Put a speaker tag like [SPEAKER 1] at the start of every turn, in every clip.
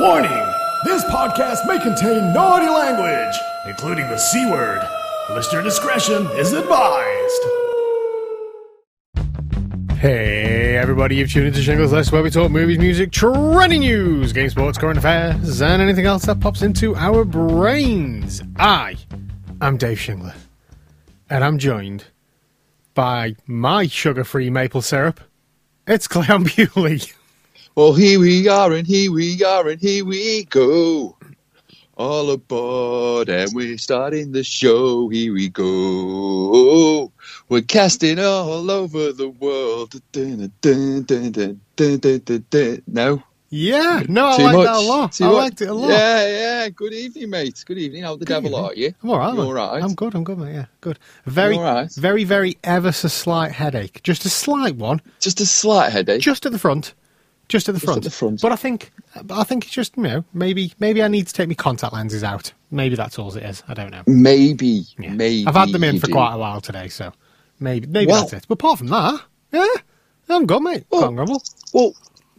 [SPEAKER 1] Warning! This podcast may contain naughty language, including the C word. Listener discretion is advised. Hey, everybody, you've tuned into Shingler's List, where we talk movies, music, trending news, game sports, current affairs, and anything else that pops into our brains. I am Dave Shingler, and I'm joined by my sugar free maple syrup. It's Clown Bewley.
[SPEAKER 2] Well, here we are, and here we are, and here we go. All aboard, and we're starting the show. Here we go. We're casting all over the world. Dun, dun, dun. No?
[SPEAKER 1] Yeah, no, I
[SPEAKER 2] Too
[SPEAKER 1] liked
[SPEAKER 2] much?
[SPEAKER 1] that a lot.
[SPEAKER 2] Too
[SPEAKER 1] I
[SPEAKER 2] much?
[SPEAKER 1] liked it a lot.
[SPEAKER 2] Yeah, yeah. Good evening, mate. Good evening. How the devil
[SPEAKER 1] evening.
[SPEAKER 2] are you?
[SPEAKER 1] I'm all right.
[SPEAKER 2] You all right?
[SPEAKER 1] I'm good. I'm good, mate. Yeah, good. Very,
[SPEAKER 2] right?
[SPEAKER 1] very, very ever so slight headache. Just a slight one,
[SPEAKER 2] Just a slight headache.
[SPEAKER 1] just at the front, just at the
[SPEAKER 2] Just
[SPEAKER 1] front.
[SPEAKER 2] at the front.
[SPEAKER 1] But I think, but I think it's just you know maybe maybe I need to take my contact lenses out. Maybe that's all it is. I don't know.
[SPEAKER 2] Maybe.
[SPEAKER 1] Yeah.
[SPEAKER 2] Maybe.
[SPEAKER 1] I've had them in for
[SPEAKER 2] do.
[SPEAKER 1] quite a while today, so maybe maybe
[SPEAKER 2] Well-
[SPEAKER 1] that's it. But apart from that, yeah, I'm good, mate.
[SPEAKER 2] Well-
[SPEAKER 1] grumble.
[SPEAKER 2] Well,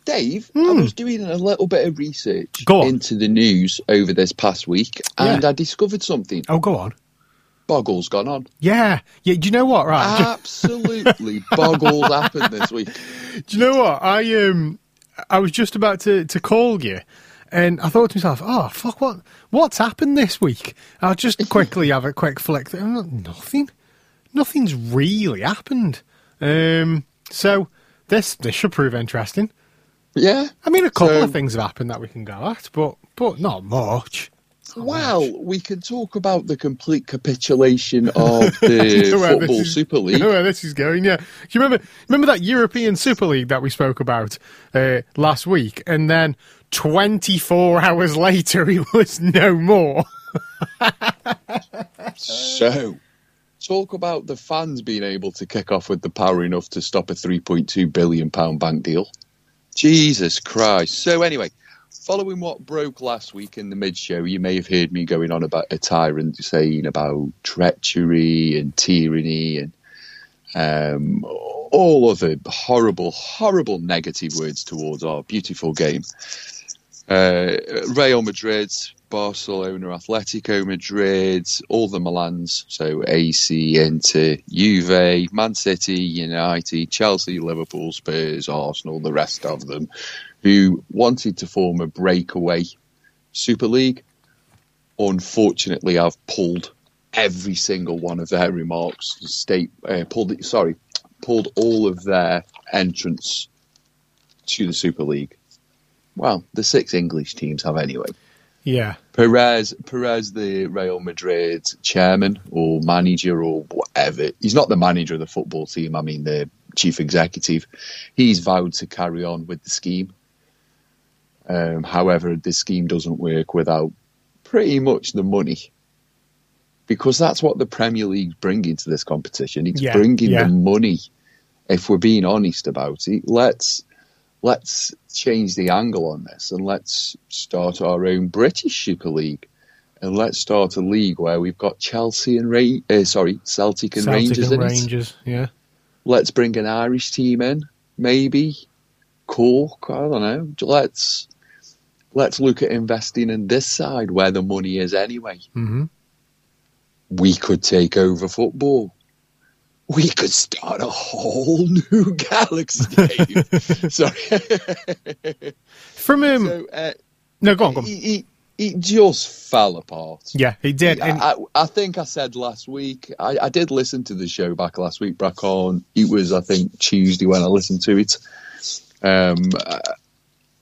[SPEAKER 2] Dave, I
[SPEAKER 1] Hmm.
[SPEAKER 2] was doing a little bit of research into the news over this past week, and
[SPEAKER 1] Yeah.
[SPEAKER 2] I discovered something.
[SPEAKER 1] Oh, go on.
[SPEAKER 2] Boggles gone on.
[SPEAKER 1] Yeah, yeah. Do you know what? Right.
[SPEAKER 2] Absolutely, boggles happened this week.
[SPEAKER 1] Do you know what? I um I was just about to, to call you and I thought to myself, oh fuck what what's happened this week? I'll just quickly have a quick flick Nothing. Nothing's really happened. Um so this this should prove interesting.
[SPEAKER 2] Yeah.
[SPEAKER 1] I mean a couple
[SPEAKER 2] So-
[SPEAKER 1] of things have happened that we can go at, but but not much.
[SPEAKER 2] Well, we can talk about the complete capitulation of the Football
[SPEAKER 1] is-
[SPEAKER 2] Super League.
[SPEAKER 1] know where this is going, yeah. Do you remember remember that European Super League that we spoke about uh, last week? And then 24 hours later, it was no more.
[SPEAKER 2] So, talk about the fans being able to kick off with the power enough to stop a 3.2 billion pound bank deal. Jesus Christ. So anyway, following what broke last week in the mid show, you may have heard me going on about a tyrant saying about treachery and tyranny and um, all other horrible, horrible negative words towards our beautiful game. Uh, Real Madrid, Barcelona, Atletico Madrid, all the Milans, so AC, Inter, Juve, Man City, United, Chelsea, Liverpool, Spurs, Arsenal, the rest of them, who wanted to form a breakaway Super League. Unfortunately, I've pulled every single one of their remarks. State uh, pulled. Sorry, pulled all of their entrance to the Super League. Well, the six English teams have anyway.
[SPEAKER 1] Yeah.
[SPEAKER 2] Perez, Perez, the Real Madrid chairman or manager or whatever. He's not the manager of the football team. I mean, the chief executive. He's vowed to carry on with the scheme. Um, however, this scheme doesn't work without pretty much the money, because that's what the Premier League's bringing to this competition. It's
[SPEAKER 1] Yeah,
[SPEAKER 2] bringing
[SPEAKER 1] yeah.
[SPEAKER 2] the money. If we're being honest about it, let's let's change the angle on this and let's start our own British Super League. And let's start a league where we've got Chelsea and Ra- uh, sorry Celtic and
[SPEAKER 1] Celtic
[SPEAKER 2] Rangers
[SPEAKER 1] and
[SPEAKER 2] in it.
[SPEAKER 1] Rangers, yeah.
[SPEAKER 2] Let's bring an Irish team in, maybe Cork. I don't know. Let's let's look at investing in this side where the money is anyway.
[SPEAKER 1] hmm
[SPEAKER 2] We could take over football. We could start a whole new galaxy. Sorry.
[SPEAKER 1] From him.
[SPEAKER 2] so uh,
[SPEAKER 1] no, go on, go on.
[SPEAKER 2] it, it, it just fell apart.
[SPEAKER 1] Yeah, he did.
[SPEAKER 2] I,
[SPEAKER 1] And,
[SPEAKER 2] I, I think I said last week. I, I did listen to the show back last week, back on. It was, I think, Tuesday when I listened to it. Um, uh,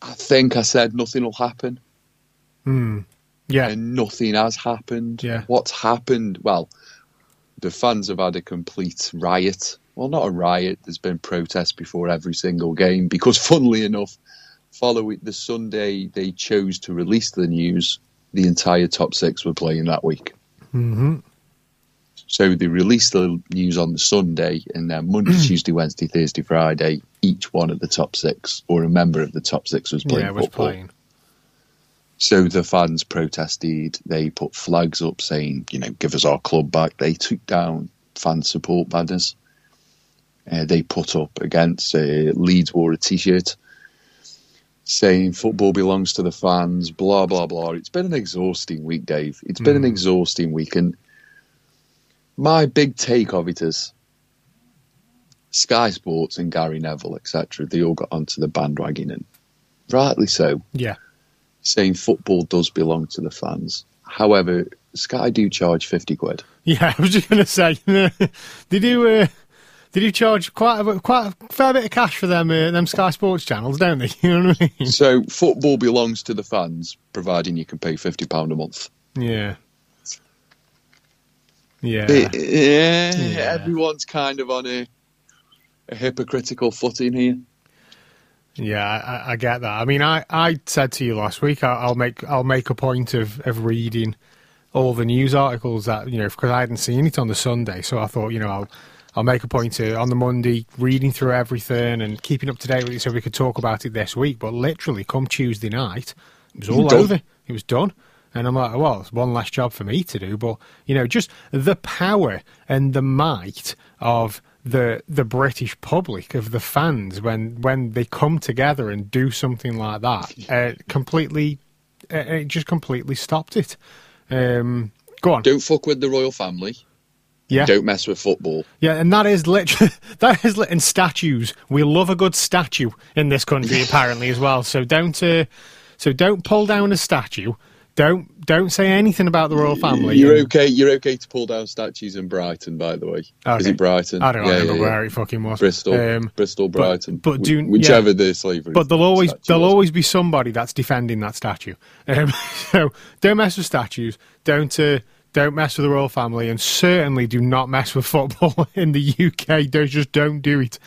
[SPEAKER 2] I think I said nothing will happen,
[SPEAKER 1] hmm, yeah,
[SPEAKER 2] and nothing has happened.
[SPEAKER 1] Yeah.
[SPEAKER 2] What's happened? Well, the fans have had a complete riot. Well, not a riot. There's been protests before every single game because, funnily enough, following the Sunday they chose to release the news, the entire top six were playing that week.
[SPEAKER 1] hmm
[SPEAKER 2] So they released the news on the Sunday, and then Monday, Tuesday, Wednesday, Thursday, Friday, each one of the top six or a member of the top six was playing
[SPEAKER 1] yeah, was
[SPEAKER 2] football.
[SPEAKER 1] playing.
[SPEAKER 2] So the fans protested. They put flags up saying, you know, give us our club back. They took down fan support banners. Uh, they put up against uh, Leeds wore a T-shirt saying football belongs to the fans, blah, blah, blah. It's been an exhausting week, Dave. It's been an
[SPEAKER 1] Mm.
[SPEAKER 2] exhausting week. And my big take of it is Sky Sports and Gary Neville, etc., they all got onto the bandwagon, and rightly so,
[SPEAKER 1] Yeah.
[SPEAKER 2] saying football does belong to the fans. However, Sky do charge 50 quid.
[SPEAKER 1] Yeah, I was just going to say, they do. Uh, they do charge quite a quite a fair bit of cash for them uh, them Sky Sports channels, don't they? You know what I mean?
[SPEAKER 2] So football belongs to the fans, providing you can pay £50 a month.
[SPEAKER 1] Yeah. Yeah.
[SPEAKER 2] It- yeah,
[SPEAKER 1] Yeah.
[SPEAKER 2] everyone's kind of on a, a hypocritical footing here.
[SPEAKER 1] Yeah, I, I get that. I mean, I, I said to you last week, I, I'll make I'll make a point of, of reading all the news articles that you know because I hadn't seen it on the Sunday, so I thought you know I'll I'll make a point of, on the Monday reading through everything and keeping up to date with it so we could talk about it this week. But literally, come Tuesday night, it was all over. It was done. And I'm like, well, it's one less job for me to do. But, you know, just the power and the might of the the British public, of the fans, when, when they come together and do something like that, uh, completely, uh, it just completely stopped it. Um, go on.
[SPEAKER 2] Don't fuck with the royal family.
[SPEAKER 1] Yeah.
[SPEAKER 2] Don't mess with football.
[SPEAKER 1] Yeah, and that is literally that is lit in statues. We love a good statue in this country, apparently as well. So don't uh, so don't pull down a statue. Don't don't say anything about the royal family.
[SPEAKER 2] You're okay. You're okay to pull down statues in Brighton, by the way. Is it Brighton?
[SPEAKER 1] I don't
[SPEAKER 2] Yeah,
[SPEAKER 1] remember
[SPEAKER 2] yeah,
[SPEAKER 1] where
[SPEAKER 2] yeah.
[SPEAKER 1] it fucking was.
[SPEAKER 2] Bristol,
[SPEAKER 1] Um,
[SPEAKER 2] Bristol, Brighton.
[SPEAKER 1] but
[SPEAKER 2] Wh-
[SPEAKER 1] do-
[SPEAKER 2] whichever the slavery.
[SPEAKER 1] but there'll always there'll
[SPEAKER 2] was.
[SPEAKER 1] always be somebody that's defending that statue. Um, so don't mess with statues. Don't uh, don't mess with the royal family, and certainly do not mess with football in the UK. Don't just don't do it.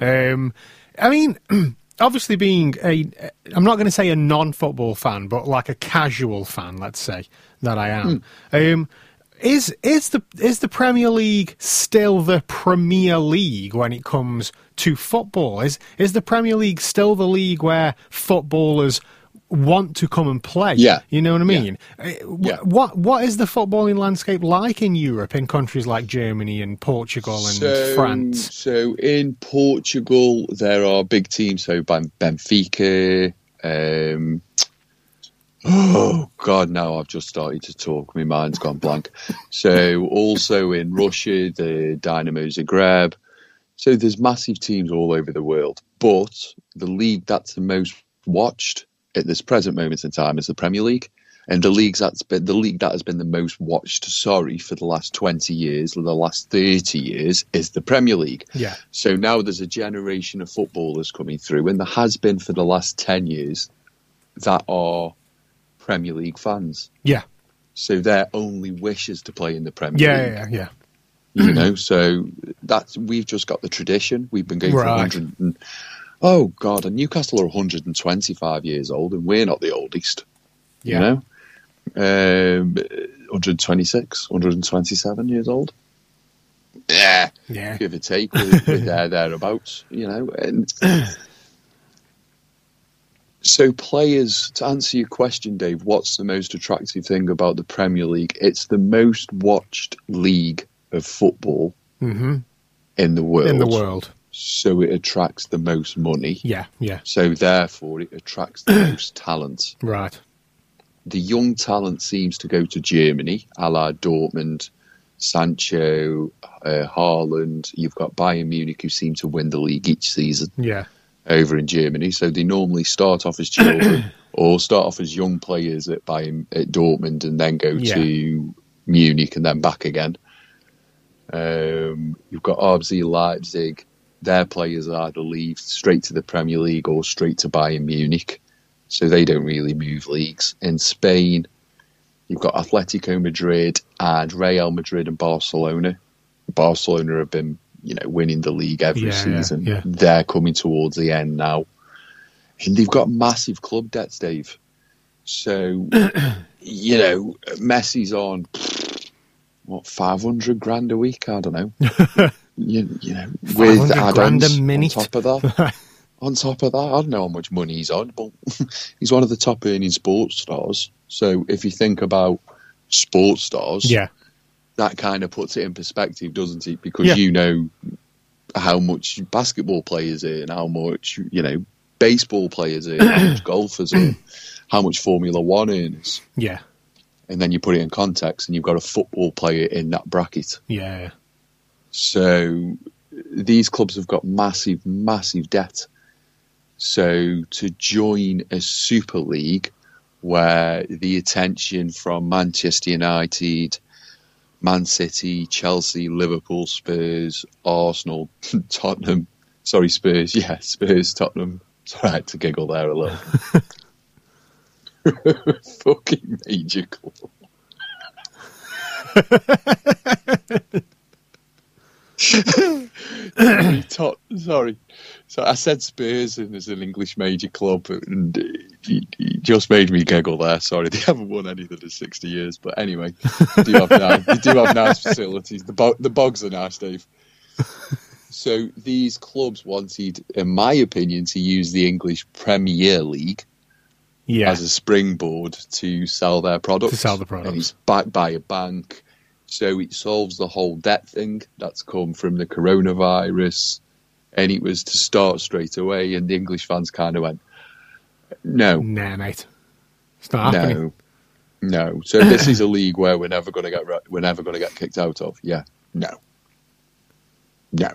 [SPEAKER 1] Um, I mean, obviously, being a I'm not going to say a non-football fan, but like a casual fan, let's say that I am. Um, is is the is the Premier League still the Premier League when it comes to football? Is is the Premier League still the league where footballers want to come and play?
[SPEAKER 2] Yeah.
[SPEAKER 1] you know what I mean. Uh,
[SPEAKER 2] Yeah.
[SPEAKER 1] What what is the footballing landscape like in Europe in countries like Germany and Portugal and
[SPEAKER 2] so,
[SPEAKER 1] France?
[SPEAKER 2] So in Portugal, there are big teams. So Ben- Benfica. Um, oh God, now I've just started to talk. My mind's gone blank. So also in Russia, the Dynamo Zagreb. So there's massive teams all over the world, but the league that's the most watched at this present moment in time is the Premier League. And the leagues that's been the league that has been the most watched, sorry, for the last twenty years or the last thirty years is the Premier League.
[SPEAKER 1] Yeah,
[SPEAKER 2] So now there's a generation of footballers coming through, and there has been for the last ten years that are Premier League fans.
[SPEAKER 1] yeah,
[SPEAKER 2] So their only wish is to play in the Premier
[SPEAKER 1] yeah,
[SPEAKER 2] League.
[SPEAKER 1] yeah, yeah.
[SPEAKER 2] You know, so that's we've just got the tradition. We've been going for
[SPEAKER 1] Right.
[SPEAKER 2] 100 and, oh god, and Newcastle are 125 years old, and we're not the oldest.
[SPEAKER 1] Yeah.
[SPEAKER 2] You know, um, 126, 127 years old. Yeah,
[SPEAKER 1] Yeah,
[SPEAKER 2] give or take, with, with there thereabouts. You know, and so players. To answer your question, Dave, what's the most attractive thing about the Premier League? It's the most watched league of football
[SPEAKER 1] hmm
[SPEAKER 2] in the world.
[SPEAKER 1] in the world.
[SPEAKER 2] So it attracts the most money.
[SPEAKER 1] Yeah, yeah,
[SPEAKER 2] So therefore, it attracts the most talent.
[SPEAKER 1] right.
[SPEAKER 2] The young talent seems to go to Germany, a la Dortmund, Sancho, uh, Haaland. You've got Bayern Munich, who seem to win the league each season
[SPEAKER 1] Yeah,
[SPEAKER 2] over in Germany. So they normally start off as children or start off as young players at Bayern, at Dortmund, and then go
[SPEAKER 1] Yeah.
[SPEAKER 2] to Munich and then back again. Um, you've got RB Leipzig. Their players either leave straight to the Premier League or straight to Bayern Munich, so they don't really move leagues. In Spain, you've got Atletico Madrid and Real Madrid and Barcelona. Barcelona have been, you know, winning the league every
[SPEAKER 1] Yeah, yeah,
[SPEAKER 2] season.
[SPEAKER 1] yeah.
[SPEAKER 2] They're coming towards the end now, and they've got massive club debts, Dave. So, you know, Messi's on what five hundred grand a week. I don't know. you, you know, with
[SPEAKER 1] 500 grand a
[SPEAKER 2] add-ons on top of that. on top of that, I don't know how much money he's on, but he's one of the top earning sports stars. So if you think about sports stars,
[SPEAKER 1] yeah,
[SPEAKER 2] that kind of puts it in perspective, doesn't it? Because
[SPEAKER 1] Yeah.
[SPEAKER 2] you know how much basketball players earn, how much you know baseball players earn, how much golfers earn, how much Formula One earns.
[SPEAKER 1] Yeah.
[SPEAKER 2] and then you put it in context, and you've got a football player in that bracket.
[SPEAKER 1] Yeah.
[SPEAKER 2] So these clubs have got massive, massive debt. So to join a Super League where the attention from Manchester United, Man City, Chelsea, Liverpool, Spurs, Arsenal, Tottenham, sorry, Spurs, yeah, Spurs, Tottenham. Sorry, I had to giggle there a little. Fucking major club. Tot- sorry. So I said Spurs and as an English major club, and he, he just made me giggle there. Sorry, they haven't won anything in 60 years, but anyway, they do have nice, they do have nice facilities. The, bo- the bogs are nice, Dave. So these clubs wanted, in my opinion, to use the English Premier League
[SPEAKER 1] Yeah.
[SPEAKER 2] as a springboard to sell their products.
[SPEAKER 1] To sell the products.
[SPEAKER 2] And by a bank. So it solves the whole debt thing that's come from the coronavirus. And it was to start straight away. And the English fans kind of went, no,
[SPEAKER 1] Nah, mate. It's not happening.
[SPEAKER 2] no, no. So this is a league where we're never going to get, re- we're never going to get kicked out of. Yeah, no, no,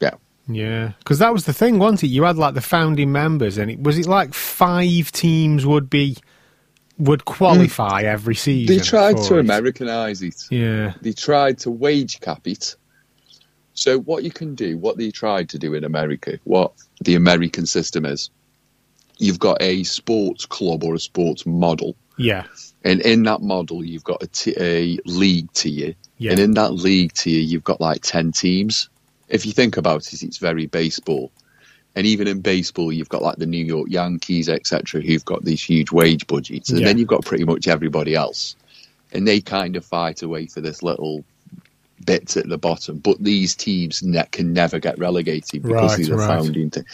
[SPEAKER 2] no.
[SPEAKER 1] Yeah, because that was the thing, wasn't it? You had like the founding members, and it was it like five teams would be would mm. qualify every season.
[SPEAKER 2] They tried to
[SPEAKER 1] it.
[SPEAKER 2] Americanize it.
[SPEAKER 1] Yeah,
[SPEAKER 2] they tried to wage cap it. So what you can do, what they tried to do in America, what the American system is, you've got a sports club or a sports model,
[SPEAKER 1] yeah,
[SPEAKER 2] and in that model you've got a, t- a league tier,
[SPEAKER 1] yeah,
[SPEAKER 2] and in that league tier you've got like ten teams. If you think about it, it's very baseball. And even in baseball, you've got like the New York Yankees, etc., who've got these huge wage budgets, and
[SPEAKER 1] Yeah.
[SPEAKER 2] then you've got pretty much everybody else, and they kind of fight away for this little bits at the bottom. But these teams ne- can never get relegated because
[SPEAKER 1] Right,
[SPEAKER 2] these are
[SPEAKER 1] right.
[SPEAKER 2] founding, thing.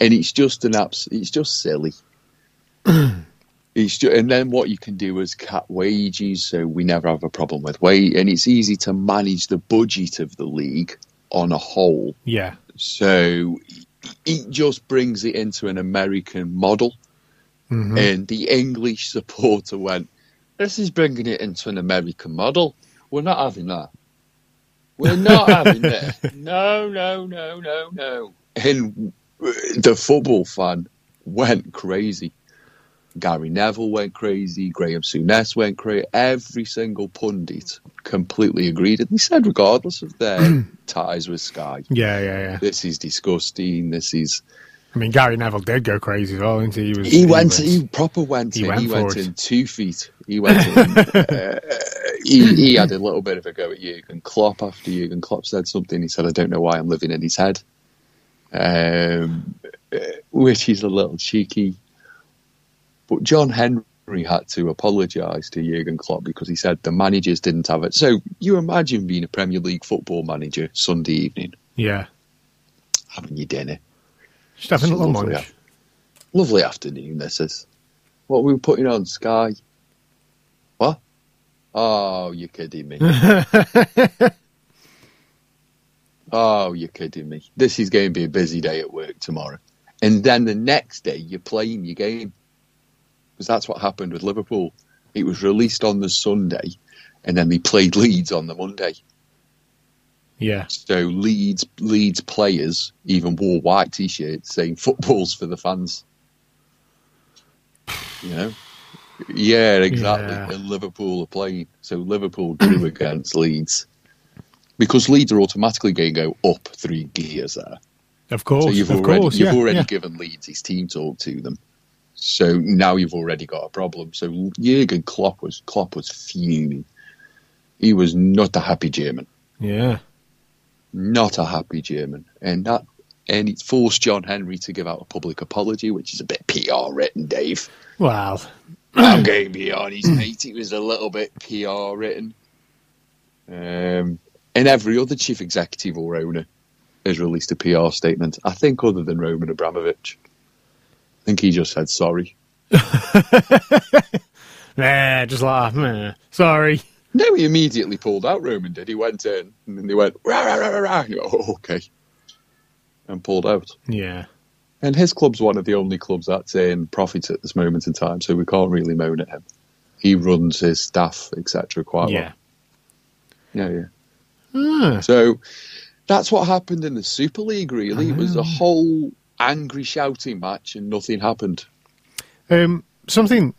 [SPEAKER 2] and it's just an abs- It's just silly. It's ju- and then what you can do is cut wages, so we never have a problem with wage, and it's easy to manage the budget of the league on a whole.
[SPEAKER 1] yeah,
[SPEAKER 2] So it just brings it into an American model.
[SPEAKER 1] hmm
[SPEAKER 2] And the English supporter went, This is bringing it into an American model. We're not having that. We're not having that. No, no, no, no, no. And the football fan went crazy. Gary Neville went crazy. Graham Souness went crazy. Every single pundit completely agreed. And they said, regardless of their ties with Sky,
[SPEAKER 1] yeah, yeah, yeah.
[SPEAKER 2] this is disgusting. This is
[SPEAKER 1] I mean, Gary Neville did go crazy as well, didn't he? He, was,
[SPEAKER 2] he went.
[SPEAKER 1] was-
[SPEAKER 2] He proper went.
[SPEAKER 1] he
[SPEAKER 2] in.
[SPEAKER 1] went
[SPEAKER 2] he went in two feet. He went. In, uh, he, he had a little bit of a go at Jurgen Klopp after Jurgen Klopp said something. He said, "I don't know why I'm living in his head," um, uh, which is a little cheeky. But John Henry had to apologise to Jurgen Klopp because he said the managers didn't have it. So you imagine being a Premier League football manager Sunday evening,
[SPEAKER 1] yeah,
[SPEAKER 2] having your dinner.
[SPEAKER 1] just having a little
[SPEAKER 2] Lovely,
[SPEAKER 1] munch.
[SPEAKER 2] Lovely afternoon, this is. What we were putting on Sky? What? Oh, you're kidding me. oh, you're kidding me. This is going to be a busy day at work tomorrow. And then the next day, you're playing your game. Because that's what happened with Liverpool. It was released on the Sunday, and then they played Leeds on the Monday.
[SPEAKER 1] Yeah,
[SPEAKER 2] So Leeds Leeds players even wore white t-shirts saying "footballs for the fans." You know, yeah, exactly.
[SPEAKER 1] Yeah.
[SPEAKER 2] And Liverpool are playing, so Liverpool drew against Leeds because Leeds are automatically going to go up three gears there.
[SPEAKER 1] of course,
[SPEAKER 2] so you've
[SPEAKER 1] of
[SPEAKER 2] already
[SPEAKER 1] course,
[SPEAKER 2] you've
[SPEAKER 1] yeah,
[SPEAKER 2] already
[SPEAKER 1] yeah.
[SPEAKER 2] given Leeds his team talk to them. So now you've already got a problem. So Jurgen Klopp was Klopp was fuming. He was not a happy German
[SPEAKER 1] yeah.
[SPEAKER 2] not a happy German, and that and it forced John Henry to give out a public apology, which is a bit PR written, Dave.
[SPEAKER 1] Well,
[SPEAKER 2] I'm going to be honest, mate. It was a little bit PR written. Um, and every other chief executive or owner has released a PR statement. I think, other than Roman Abramovich, think he just said sorry.
[SPEAKER 1] nah, just laugh. Nah. Sorry.
[SPEAKER 2] No, he immediately pulled out. Roman did. He went in, and then they went rah rah rah rah. go, oh, okay, and pulled out.
[SPEAKER 1] Yeah,
[SPEAKER 2] And his club's one of the only clubs that's in profit at this moment in time, so we can't really moan at him. He runs his staff, etc., quite
[SPEAKER 1] Yeah.
[SPEAKER 2] well. Yeah, yeah.
[SPEAKER 1] Ah,
[SPEAKER 2] So that's what happened in the Super League, really. It was a whole angry shouting match and nothing happened.
[SPEAKER 1] Um, something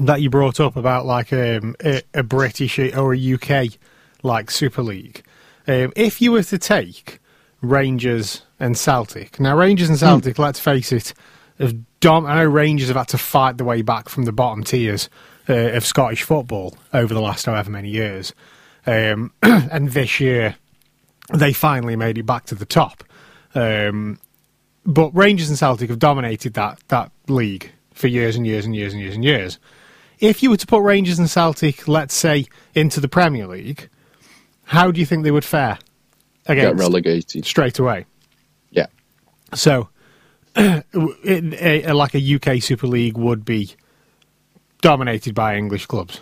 [SPEAKER 1] that you brought up about like um, a, a British or a UK like Super League. Um, if you were to take Rangers and Celtic, now Rangers and Celtic, let's face it, have dom- I know Rangers have had to fight the way back from the bottom tiers uh, of Scottish football over the last however many years, um, and this year they finally made it back to the top. Um, but Rangers and Celtic have dominated that that league for years and years and years and years and years. If you were to put Rangers and Celtic, let's say, into the Premier League, how do you think they would fare
[SPEAKER 2] Get relegated.
[SPEAKER 1] straight away?
[SPEAKER 2] Yeah.
[SPEAKER 1] So, it, a, like a UK Super League would be dominated by English clubs.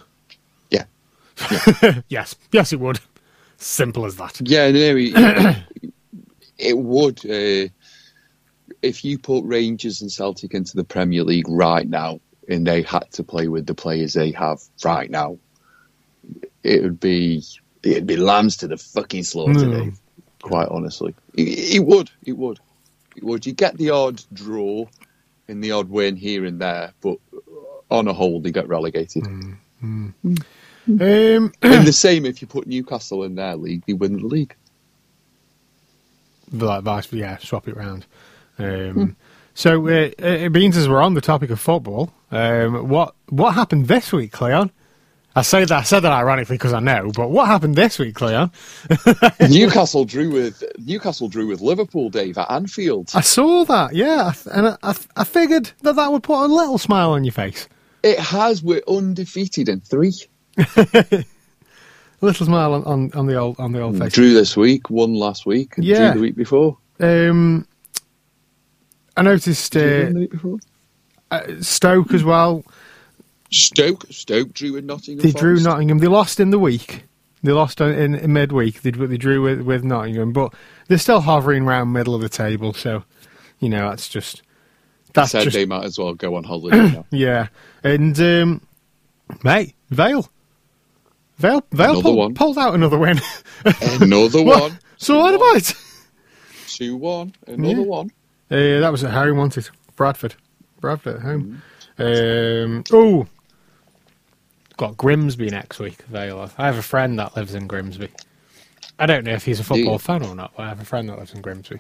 [SPEAKER 2] Yeah.
[SPEAKER 1] Yes, yes, it would. Simple as that.
[SPEAKER 2] Yeah, no, it, it would. Uh, if you put Rangers and Celtic into the Premier League right now, and they had to play with the players they have right now, it would be it'd be lambs to the fucking slaughter. Dave, Quite honestly, it, it would. It would. It would. You get the odd draw and the odd win here and there, but on a whole, they get relegated. Mm, mm. Hmm.
[SPEAKER 1] Um,
[SPEAKER 2] and the same if you put Newcastle in their league, they win the league.
[SPEAKER 1] like vice, yeah, swap it round. Um, So uh, it means as we're on the topic of football, um, what what happened this week, Cleon? I say that I said that ironically because I know, but what happened this week, Cleon?
[SPEAKER 2] Newcastle drew with Newcastle drew with Liverpool, Dave, at Anfield.
[SPEAKER 1] I saw that, yeah, and I, I, I figured that that would put a little smile on your face,
[SPEAKER 2] It has. We're undefeated in three.
[SPEAKER 1] a little smile on, on, on the old on the old face.
[SPEAKER 2] Drew this week, won last week, and
[SPEAKER 1] Yeah.
[SPEAKER 2] drew the week before.
[SPEAKER 1] Um, I noticed uh,
[SPEAKER 2] the week before.
[SPEAKER 1] uh, Stoke as well.
[SPEAKER 2] Stoke, Stoke drew in Nottingham.
[SPEAKER 1] They drew Nottingham. They lost in the week. They lost in, in midweek. They, they drew with, with Nottingham, but they're still hovering around middle of the table. So, you know, that's just that's
[SPEAKER 2] Said
[SPEAKER 1] just
[SPEAKER 2] they might as well go on holiday now.
[SPEAKER 1] yeah. And um, mate, Vale, Vale, Vale
[SPEAKER 2] Another
[SPEAKER 1] pulled,
[SPEAKER 2] one.
[SPEAKER 1] pulled out another win.
[SPEAKER 2] Another one.
[SPEAKER 1] So what about it?
[SPEAKER 2] Two one. Another
[SPEAKER 1] Yeah.
[SPEAKER 2] one.
[SPEAKER 1] Uh, that was at Harry wanted Bradford, Bradford at home.
[SPEAKER 2] Mm-hmm.
[SPEAKER 1] Um, oh, got Grimsby next week. Vale. I have a friend that lives in Grimsby. I don't know if he's a football fan or not, but I have a friend that lives in Grimsby.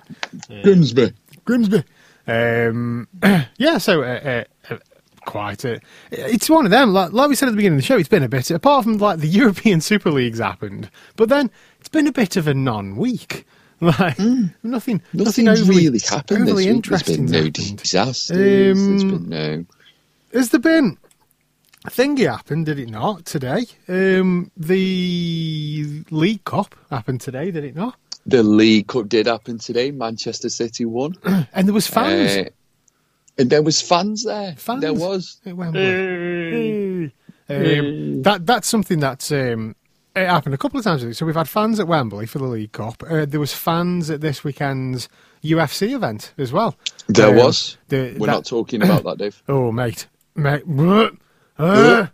[SPEAKER 2] Grimsby.
[SPEAKER 1] Grimsby. Um, yeah, so uh, uh, uh, quite. A, it's one of them. Like, like we said at the beginning of the show, it's been a bit. Apart from like the European Super Leagues happened, but then it's been a bit of a non-week. Like nothing, nothing
[SPEAKER 2] Nothing
[SPEAKER 1] overly,
[SPEAKER 2] really happened this
[SPEAKER 1] overly
[SPEAKER 2] week. There's
[SPEAKER 1] interesting.
[SPEAKER 2] been no
[SPEAKER 1] happened.
[SPEAKER 2] disasters. There's
[SPEAKER 1] Um,
[SPEAKER 2] been no.
[SPEAKER 1] Has there been a thingy happened? Did it not today? Um, the League Cup happened today. Did it not?
[SPEAKER 2] The League Cup did happen today. Manchester City won.
[SPEAKER 1] And there was fans.
[SPEAKER 2] Uh, and there was fans there.
[SPEAKER 1] Fans?
[SPEAKER 2] There was.
[SPEAKER 1] at Wembley. Um, that that's something that's um, it happened a couple of times. So we've had fans at Wembley for the League Cup. Uh, there was fans at this weekend's UFC event as well.
[SPEAKER 2] There
[SPEAKER 1] Um,
[SPEAKER 2] was.
[SPEAKER 1] the-
[SPEAKER 2] We're
[SPEAKER 1] that-
[SPEAKER 2] not talking about that, Dave.
[SPEAKER 1] Oh, mate, mate. uh.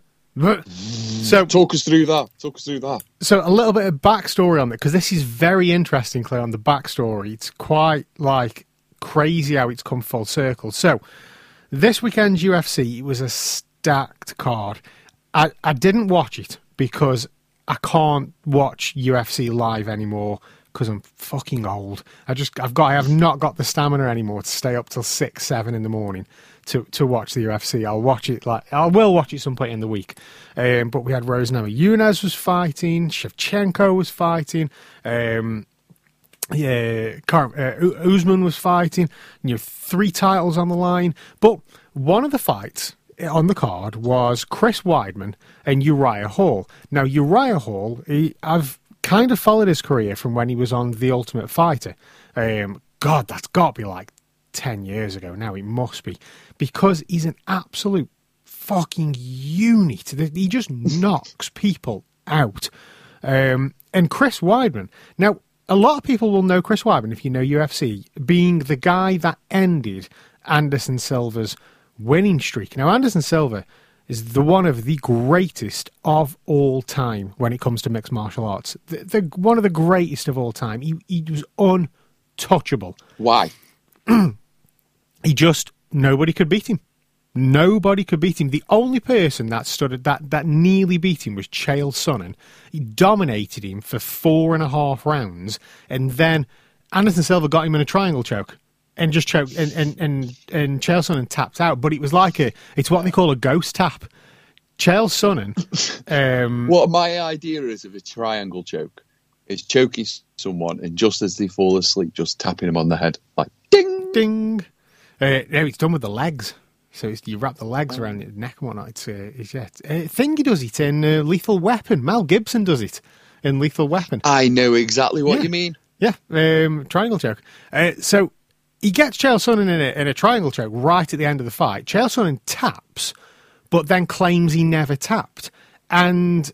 [SPEAKER 1] So
[SPEAKER 2] Talk us through that. Talk us through that.
[SPEAKER 1] so a little bit of backstory on it because this is very interesting, Claire. On the backstory, it's quite like crazy how it's come full circle. So this weekend's UFC was a stacked card. I I didn't watch it because I can't watch UFC live anymore because I'm fucking old. I just I've got I have not got the stamina anymore to stay up till six seven in the morning to to watch the UFC. I'll watch it like I will watch it some point in the week. Um, but we had Rose Namajunas was fighting, Shevchenko was fighting. Um, yeah, uh, Usman was fighting. You know, three titles on the line. But one of the fights on the card was Chris Weidman and Uriah Hall. Now, Uriah Hall, he, I've kind of followed his career from when he was on The Ultimate Fighter. Um, God, that's got to be like 10 years ago now. It must be. Because he's an absolute fucking unit. He just knocks people out. Um, and Chris Weidman. Now, a lot of people will know Chris Weidman if you know UFC, being the guy that ended Anderson Silva's winning streak. Now, Anderson Silva is the one of the greatest of all time when it comes to mixed martial arts. The, the one of the greatest of all time. He, he was untouchable.
[SPEAKER 2] Why?
[SPEAKER 1] he just nobody could beat him. Nobody could beat him. The only person that stood that that nearly beat him was Chael Sonnen. He dominated him for four and a half rounds, and then Anderson Silva got him in a triangle choke and just choked, and and and, and Chael Sonnen tapped out. But it was like a, it's what they call a ghost tap. Chael Sonnen. Um,
[SPEAKER 2] what my idea is of a triangle choke is choking someone, and just as they fall asleep, just tapping them on the head, like ding,
[SPEAKER 1] ding. Uh, no, it's done with the legs. So you wrap the legs around your neck and whatnot. It's, uh, it's yeah. Uh, Thingy does it in uh, Lethal Weapon. Mel Gibson does it in Lethal Weapon.
[SPEAKER 2] I know exactly what
[SPEAKER 1] Yeah.
[SPEAKER 2] you mean.
[SPEAKER 1] Yeah, um, triangle choke. Uh, so he gets Chael Sonnen in a, in a triangle choke right at the end of the fight. Chael Sonnen taps, but then claims he never tapped. And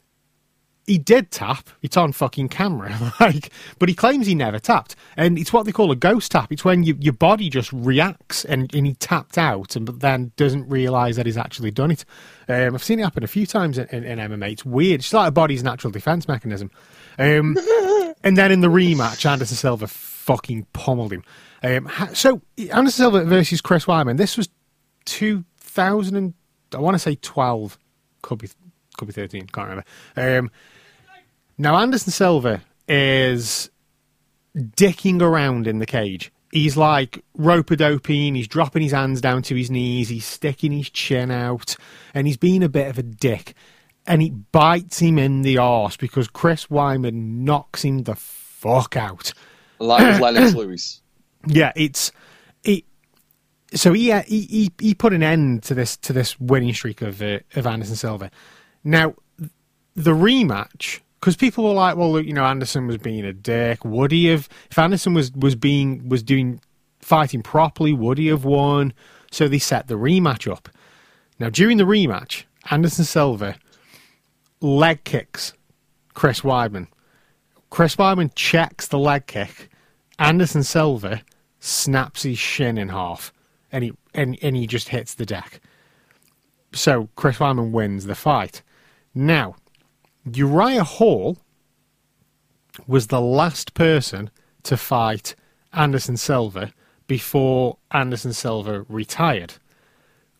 [SPEAKER 1] he did tap. It's on fucking camera, like, but he claims he never tapped, and it's what they call a ghost tap. It's when you, your body just reacts and, and he tapped out, and but then doesn't realise that he's actually done it. Um, I've seen it happen a few times in, in, in MMA. It's weird. It's like a body's natural defence mechanism. Um, and then in the rematch, Anderson Silva fucking pummeled him. Um, so Anderson Silva versus Chris Weidman. This was 2000. And, I want to say 12. Could be could be 13. Can't remember. Um, now Anderson Silva is dicking around in the cage. He's like rope doping. He's dropping his hands down to his knees. He's sticking his chin out, and he's being a bit of a dick. And he bites him in the arse because Chris Weidman knocks him the fuck out.
[SPEAKER 2] Like with Lennox Lewis.
[SPEAKER 1] Yeah, it's it. So he, he he put an end to this to this winning streak of uh, of Anderson Silva. Now, the rematch because people were like, well, you know, Anderson was being a dick. Would he have? If Anderson was was being was doing fighting properly, would he have won? So they set the rematch up. Now, during the rematch, Anderson Silva leg kicks Chris Weidman. Chris Weidman checks the leg kick. Anderson Silva snaps his shin in half, and he and, and he just hits the deck. So Chris Weidman wins the fight. Now, Uriah Hall was the last person to fight Anderson Silva before Anderson Silva retired.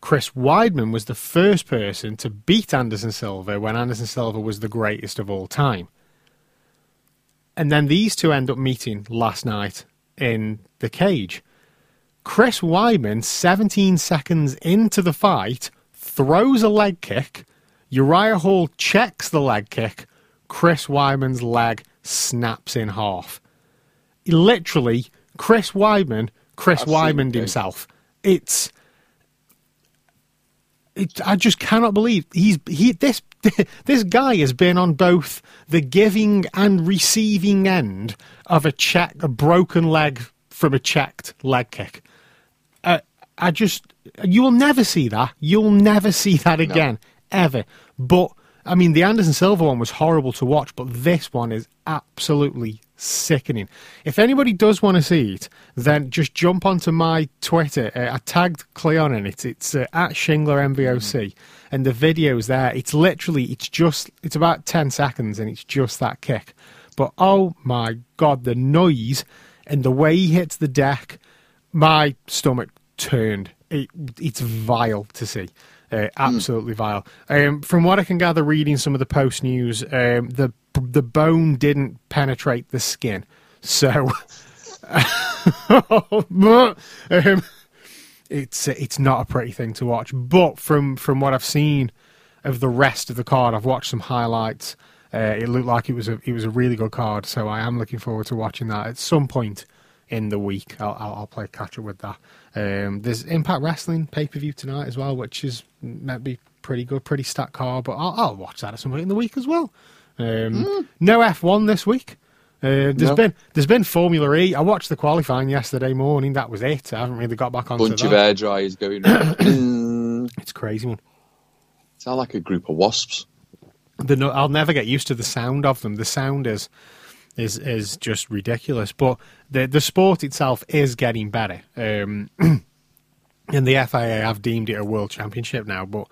[SPEAKER 1] Chris Weidman was the first person to beat Anderson Silva when Anderson Silva was the greatest of all time. And then these two end up meeting last night in the cage. Chris Weidman, 17 seconds into the fight, throws a leg kick. Uriah Hall checks the leg kick. Chris Weidman's leg snaps in half. Literally, Chris Weidman, Chris
[SPEAKER 2] I've
[SPEAKER 1] Weidman himself. It's it, I just cannot believe he's he this this guy has been on both the giving and receiving end of a check a broken leg from a checked leg kick. Uh, I just you will never see that. You'll never see that again ever. But I mean, the Anderson Silva one was horrible to watch, but this one is absolutely sickening. If anybody does want to see it, then just jump onto my Twitter. Uh, I tagged Cleon in it. It's uh, at Shingler MVOC, and the video's there. It's literally, it's just, it's about ten seconds, and it's just that kick. But oh my god, the noise and the way he hits the deck, my stomach turned. It, it's vile to see. Uh, absolutely vile. Um, from what I can gather, reading some of the post news, um, the the bone didn't penetrate the skin, so um, it's it's not a pretty thing to watch. But from from what I've seen of the rest of the card, I've watched some highlights. Uh, it looked like it was a it was a really good card, so I am looking forward to watching that at some point in the week. I'll I'll, I'll play catch up with that. Um, there's Impact Wrestling pay per view tonight as well, which is might be pretty good, pretty stacked card. But I'll, I'll watch that at some point in the week as well. Um, No F1 this week. Uh, there's
[SPEAKER 2] No.
[SPEAKER 1] been there's been Formula E. I watched the qualifying yesterday morning. That was it. I haven't really got back onto
[SPEAKER 2] Bunch
[SPEAKER 1] that.
[SPEAKER 2] of air dryers going. Mm,
[SPEAKER 1] It's crazy one.
[SPEAKER 2] sound like a group of wasps.
[SPEAKER 1] The no, I'll never get used to the sound of them. The sound is is is just ridiculous. But the the sport itself is getting better. Um, and the FIA have deemed it a world championship now, but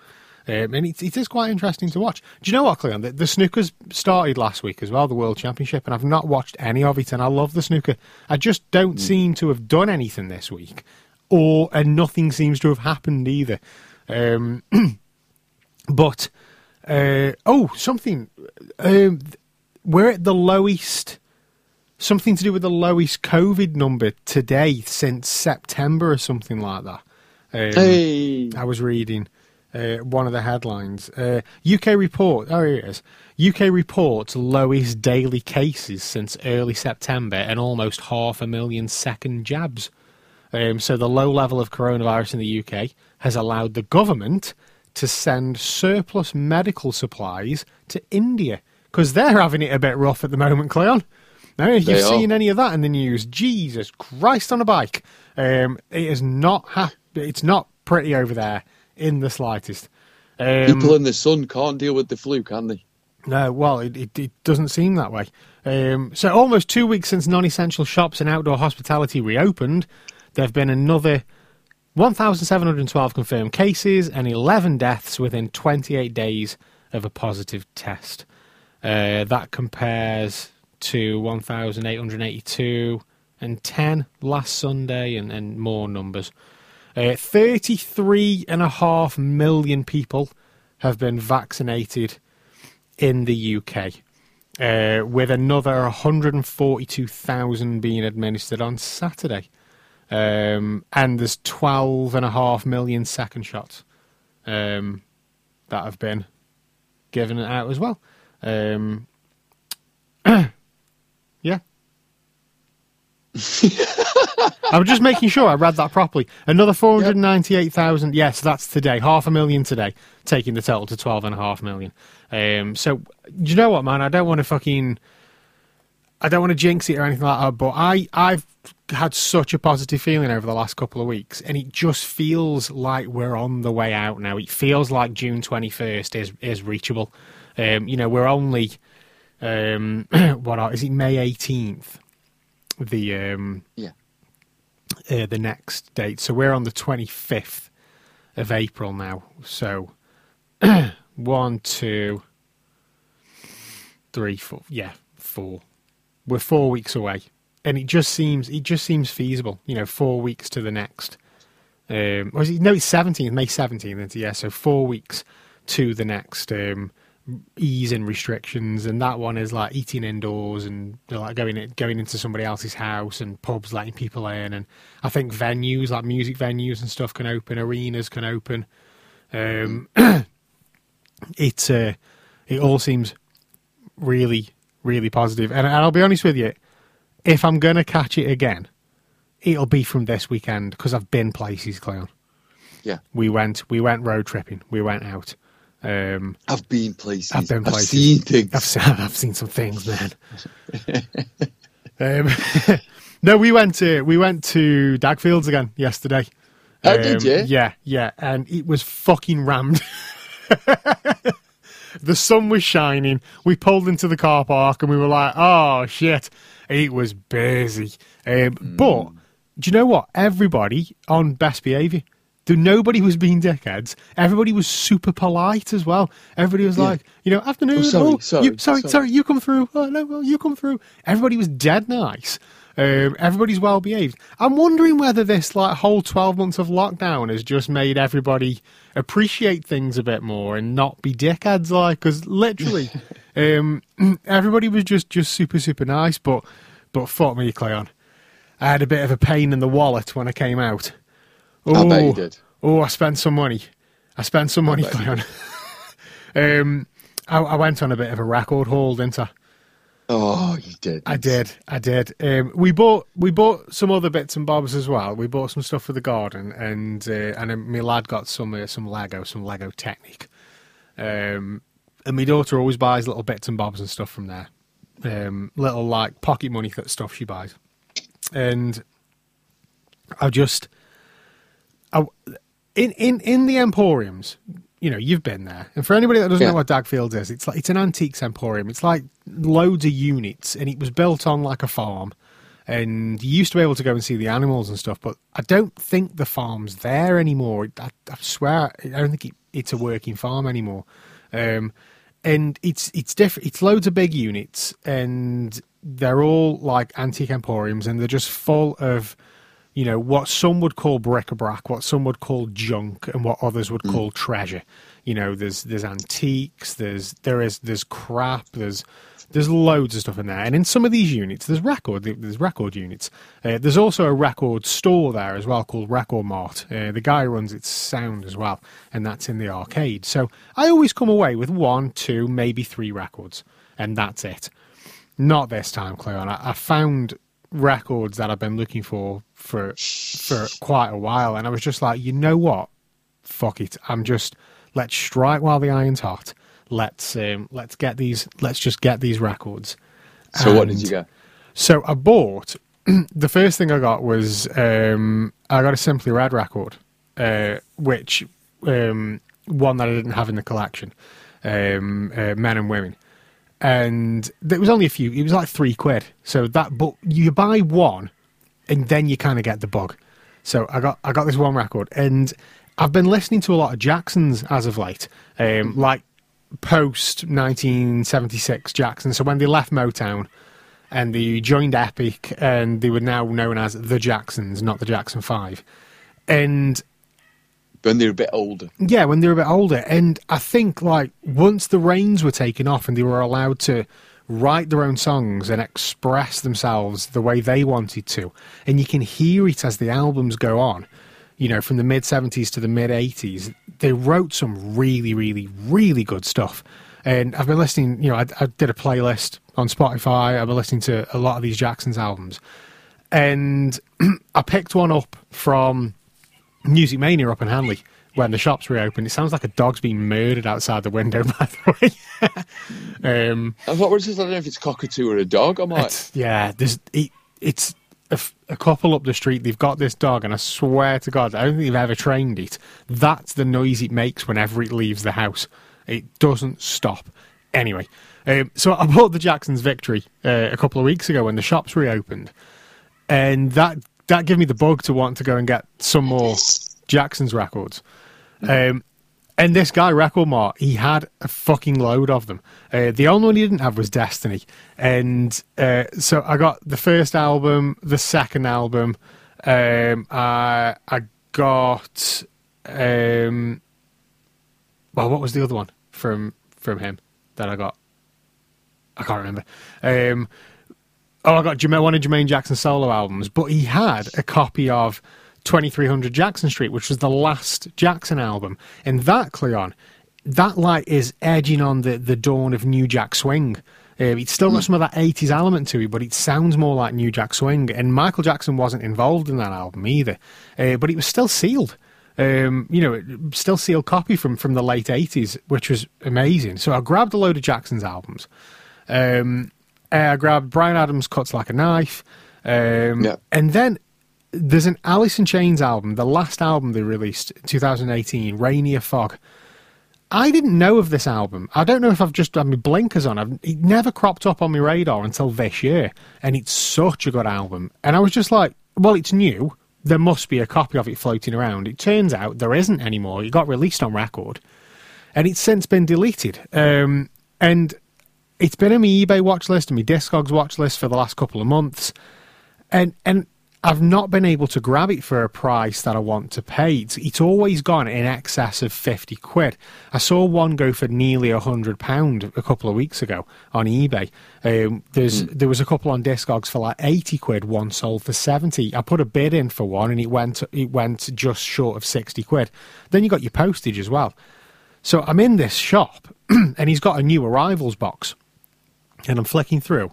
[SPEAKER 1] um, and it, it is quite interesting to watch. Do you know what, Cleon? The, the snooker's started last week as well, the World Championship, and I've not watched any of it, and I love the snooker. I just don't seem to have done anything this week, or and nothing seems to have happened either. Um, but uh, oh, something. Um, we're at the lowest. Something to do with the lowest COVID number today since September or something like that. Um,
[SPEAKER 2] Hey,
[SPEAKER 1] I was reading uh, one of the headlines. Uh, UK report. Oh, here it is. UK reports lowest daily cases since early September and almost half a million second jabs. Um, so the low level of coronavirus in the UK has allowed the government to send surplus medical supplies to India because they're having it a bit rough at the moment, Cleon. Now, if
[SPEAKER 2] They
[SPEAKER 1] you've
[SPEAKER 2] are.
[SPEAKER 1] seen any of that in the news, Jesus Christ on a bike. Um, it is not ha- it's not pretty over there in the slightest. Um,
[SPEAKER 2] people in the sun can't deal with the flu, can they?
[SPEAKER 1] no, well, it, it, it doesn't seem that way. Um, so, almost two weeks since non essential shops and outdoor hospitality reopened, there have been another 1,712 confirmed cases and 11 deaths within 28 days of a positive test. Uh, that compares to 1,882 and 10 last Sunday and, and more numbers. Uh, 33.5 million people have been vaccinated in the UK, uh, with another 142,000 being administered on Saturday. Um, and there's 12.5 million second shots um, that have been given out as well. Um, yeah. I was just making sure I read that properly. Another 498,000. Yes, that's today. Half a million today, taking the total to 12.5 million. Um, so, do you know what, man? I don't want to fucking. I don't want to jinx it or anything like that, but I, I've had such a positive feeling over the last couple of weeks, and it just feels like we're on the way out now. It feels like June 21st is, is reachable. Um, you know, we're only. Um, what are, is it May 18th? The. Um,
[SPEAKER 2] Yeah.
[SPEAKER 1] Uh, the next date. So we're on the 25th of April now. So one, two, three, four. Yeah, four. We're four weeks away, and it just seems it just seems feasible. You know, four weeks to the next. Um, or is it, no, it's 17th, May 17th. Yeah, so four weeks to the next um, ease in restrictions, and that one is like eating indoors and like going going into somebody else's house and pubs letting people in, and I think venues like music venues and stuff can open, arenas can open. Um, it uh, it all seems really really positive, and, and I'll be honest with you, if I'm gonna catch it again, it'll be from this weekend because I've been places, Clown.
[SPEAKER 2] Yeah.
[SPEAKER 1] We went we went road tripping. We went out. Um,
[SPEAKER 2] I've been places.
[SPEAKER 1] I've been places.
[SPEAKER 2] seen things.
[SPEAKER 1] I've seen, I've seen some things, man. um, no, we went to we went to Dagfields again yesterday.
[SPEAKER 2] Oh, did you?
[SPEAKER 1] Yeah, yeah, and it was fucking rammed. the sun was shining. We pulled into the car park and we were like, "Oh shit!" It was busy. Um, But do you know what? Everybody on best behaviour. Do nobody was being dickheads. Everybody was super polite as well. Everybody was
[SPEAKER 2] Yeah.
[SPEAKER 1] like, you know, afternoon.
[SPEAKER 2] Oh, sorry, sorry,
[SPEAKER 1] you, sorry,
[SPEAKER 2] sorry.
[SPEAKER 1] sorry, you come through. Oh, no, well, you come through. Everybody was dead nice. Um, everybody's well behaved. I'm wondering whether this like whole 12 months of lockdown has just made everybody appreciate things a bit more and not be dickheads like because literally um, everybody was just just super super nice. But but fuck me, Cleon. I had a bit of a pain in the wallet when I came out.
[SPEAKER 2] I bet you
[SPEAKER 1] Oh,
[SPEAKER 2] did.
[SPEAKER 1] Oh, I spent some money. I spent some money, um, I, I went on a bit of a record haul, didn't I?
[SPEAKER 2] Oh, you did.
[SPEAKER 1] I did, I did. Um, we bought we bought some other bits and bobs as well. We bought some stuff for the garden, and uh, and my lad got some uh, some Lego, some Lego Technic. Um, and my daughter always buys little bits and bobs and stuff from there, um, little like pocket money stuff she buys. And I just, I, in in in the emporiums, you know, you've been there. And for anybody that doesn't
[SPEAKER 2] Yeah.
[SPEAKER 1] know what Dagfield is, it's like it's an antiques emporium. It's like loads of units, and it was built on like a farm. And you used to be able to go and see the animals and stuff, but I don't think the farm's there anymore. I, I swear, I don't think it, it's a working farm anymore. Um, and it's it's different. It's loads of big units, and they're all like antique emporiums, and they're just full of you know what some would call bric-a-brac, what some would call junk, and what others would call treasure. You know, there's there's antiques, there's there is there's crap, there's there's loads of stuff in there, and in some of these units, there's record there's record units. Uh, there's also a record store there as well called Record Mart. Uh, the guy runs its sound as well, and that's in the arcade. So I always come away with one, two, maybe three records, and that's it. Not this time, Cleon. I, I found records that I've been looking for for for quite a while, and I was just like, you know what? Fuck it. I'm just let's strike while the iron's hot. Let's um, let's get these. Let's just get these records.
[SPEAKER 2] So what did you get?
[SPEAKER 1] So I bought. the first thing I got was um, I got a Simply Red record, uh, which um, one that I didn't have in the collection, um, uh, Men and Women, and there was only a few. It was like three quid. So that, but you buy one, and then you kind of get the bug. So I got I got this one record, and I've been listening to a lot of Jacksons as of late, um, like post 1976 Jackson. So when they left Motown and they joined Epic, and they were now known as the Jacksons, not the Jackson Five, and
[SPEAKER 2] When they're a bit older.
[SPEAKER 1] yeah, when they were a bit older. And I think like once the reins were taken off and they were allowed to write their own songs and express themselves the way they wanted to, and you can hear it as the albums go on. You know, from the mid seventies to the mid eighties, they wrote some really, really, really good stuff. And I've been listening. You know, I, I did a playlist on Spotify. I've been listening to a lot of these Jackson's albums, and I picked one up from Music Mania up in Hanley when the shops reopened. It sounds like a dog's being murdered outside the window, by the way. um,
[SPEAKER 2] I thought, was this? I don't know if it's cockatoo or a dog. Like,
[SPEAKER 1] it's, yeah, there's, it, it's a couple up the street. They've got this dog, and I swear to God, I don't think they've ever trained it. That's the noise it makes whenever it leaves the house. It doesn't stop. Anyway, um, so I bought the Jackson's Victory uh, a couple of weeks ago when the shops reopened, and that that gave me the bug to want to go and get some more Jackson's records. Um, and this guy, Record Mart, he had a fucking load of them. Uh, the only one he didn't have was Destiny. And uh, so I got the first album, the second album. Um, I, I got. Um, well, what was the other one from from him that I got? I can't remember. Um, oh, I got Jermaine, one of Jermaine Jackson's solo albums, but he had a copy of 2300 Jackson Street, which was the last Jackson album. And that, Cleon, that light is edging on the, the dawn of New Jack Swing. Um, it's still got some of that 80s element to it, but it sounds more like New Jack Swing. And Michael Jackson wasn't involved in that album either, uh, but it was still sealed. Um, you know, still sealed copy from, from the late 80s, which was amazing. So I grabbed a load of Jackson's albums. Um, I grabbed Bryan Adams' Cuts Like a Knife. Um,
[SPEAKER 2] Yeah.
[SPEAKER 1] And then there's an Alice in Chains album, the last album they released in 2018, Rainier Fog. I didn't know of this album. I don't know if I've just had my blinkers on. I've, it never cropped up on my radar until this year, and it's such a good album. And I was just like, well, it's new. There must be a copy of it floating around. It turns out there isn't anymore. It got released on record, and it's since been deleted. Um, and it's been on my eBay watch list and my Discogs watch list for the last couple of months, and and I've not been able to grab it for a price that I want to pay. It's, it's always gone in excess of fifty quid. I saw one go for nearly a hundred pound a couple of weeks ago on eBay. Um, there's there was a couple on Discogs for like eighty quid. One sold for seventy. I put a bid in for one, and it went it went just short of sixty quid. Then you got your postage as well. So I'm in this shop, and he's got a new arrivals box, and I'm flicking through,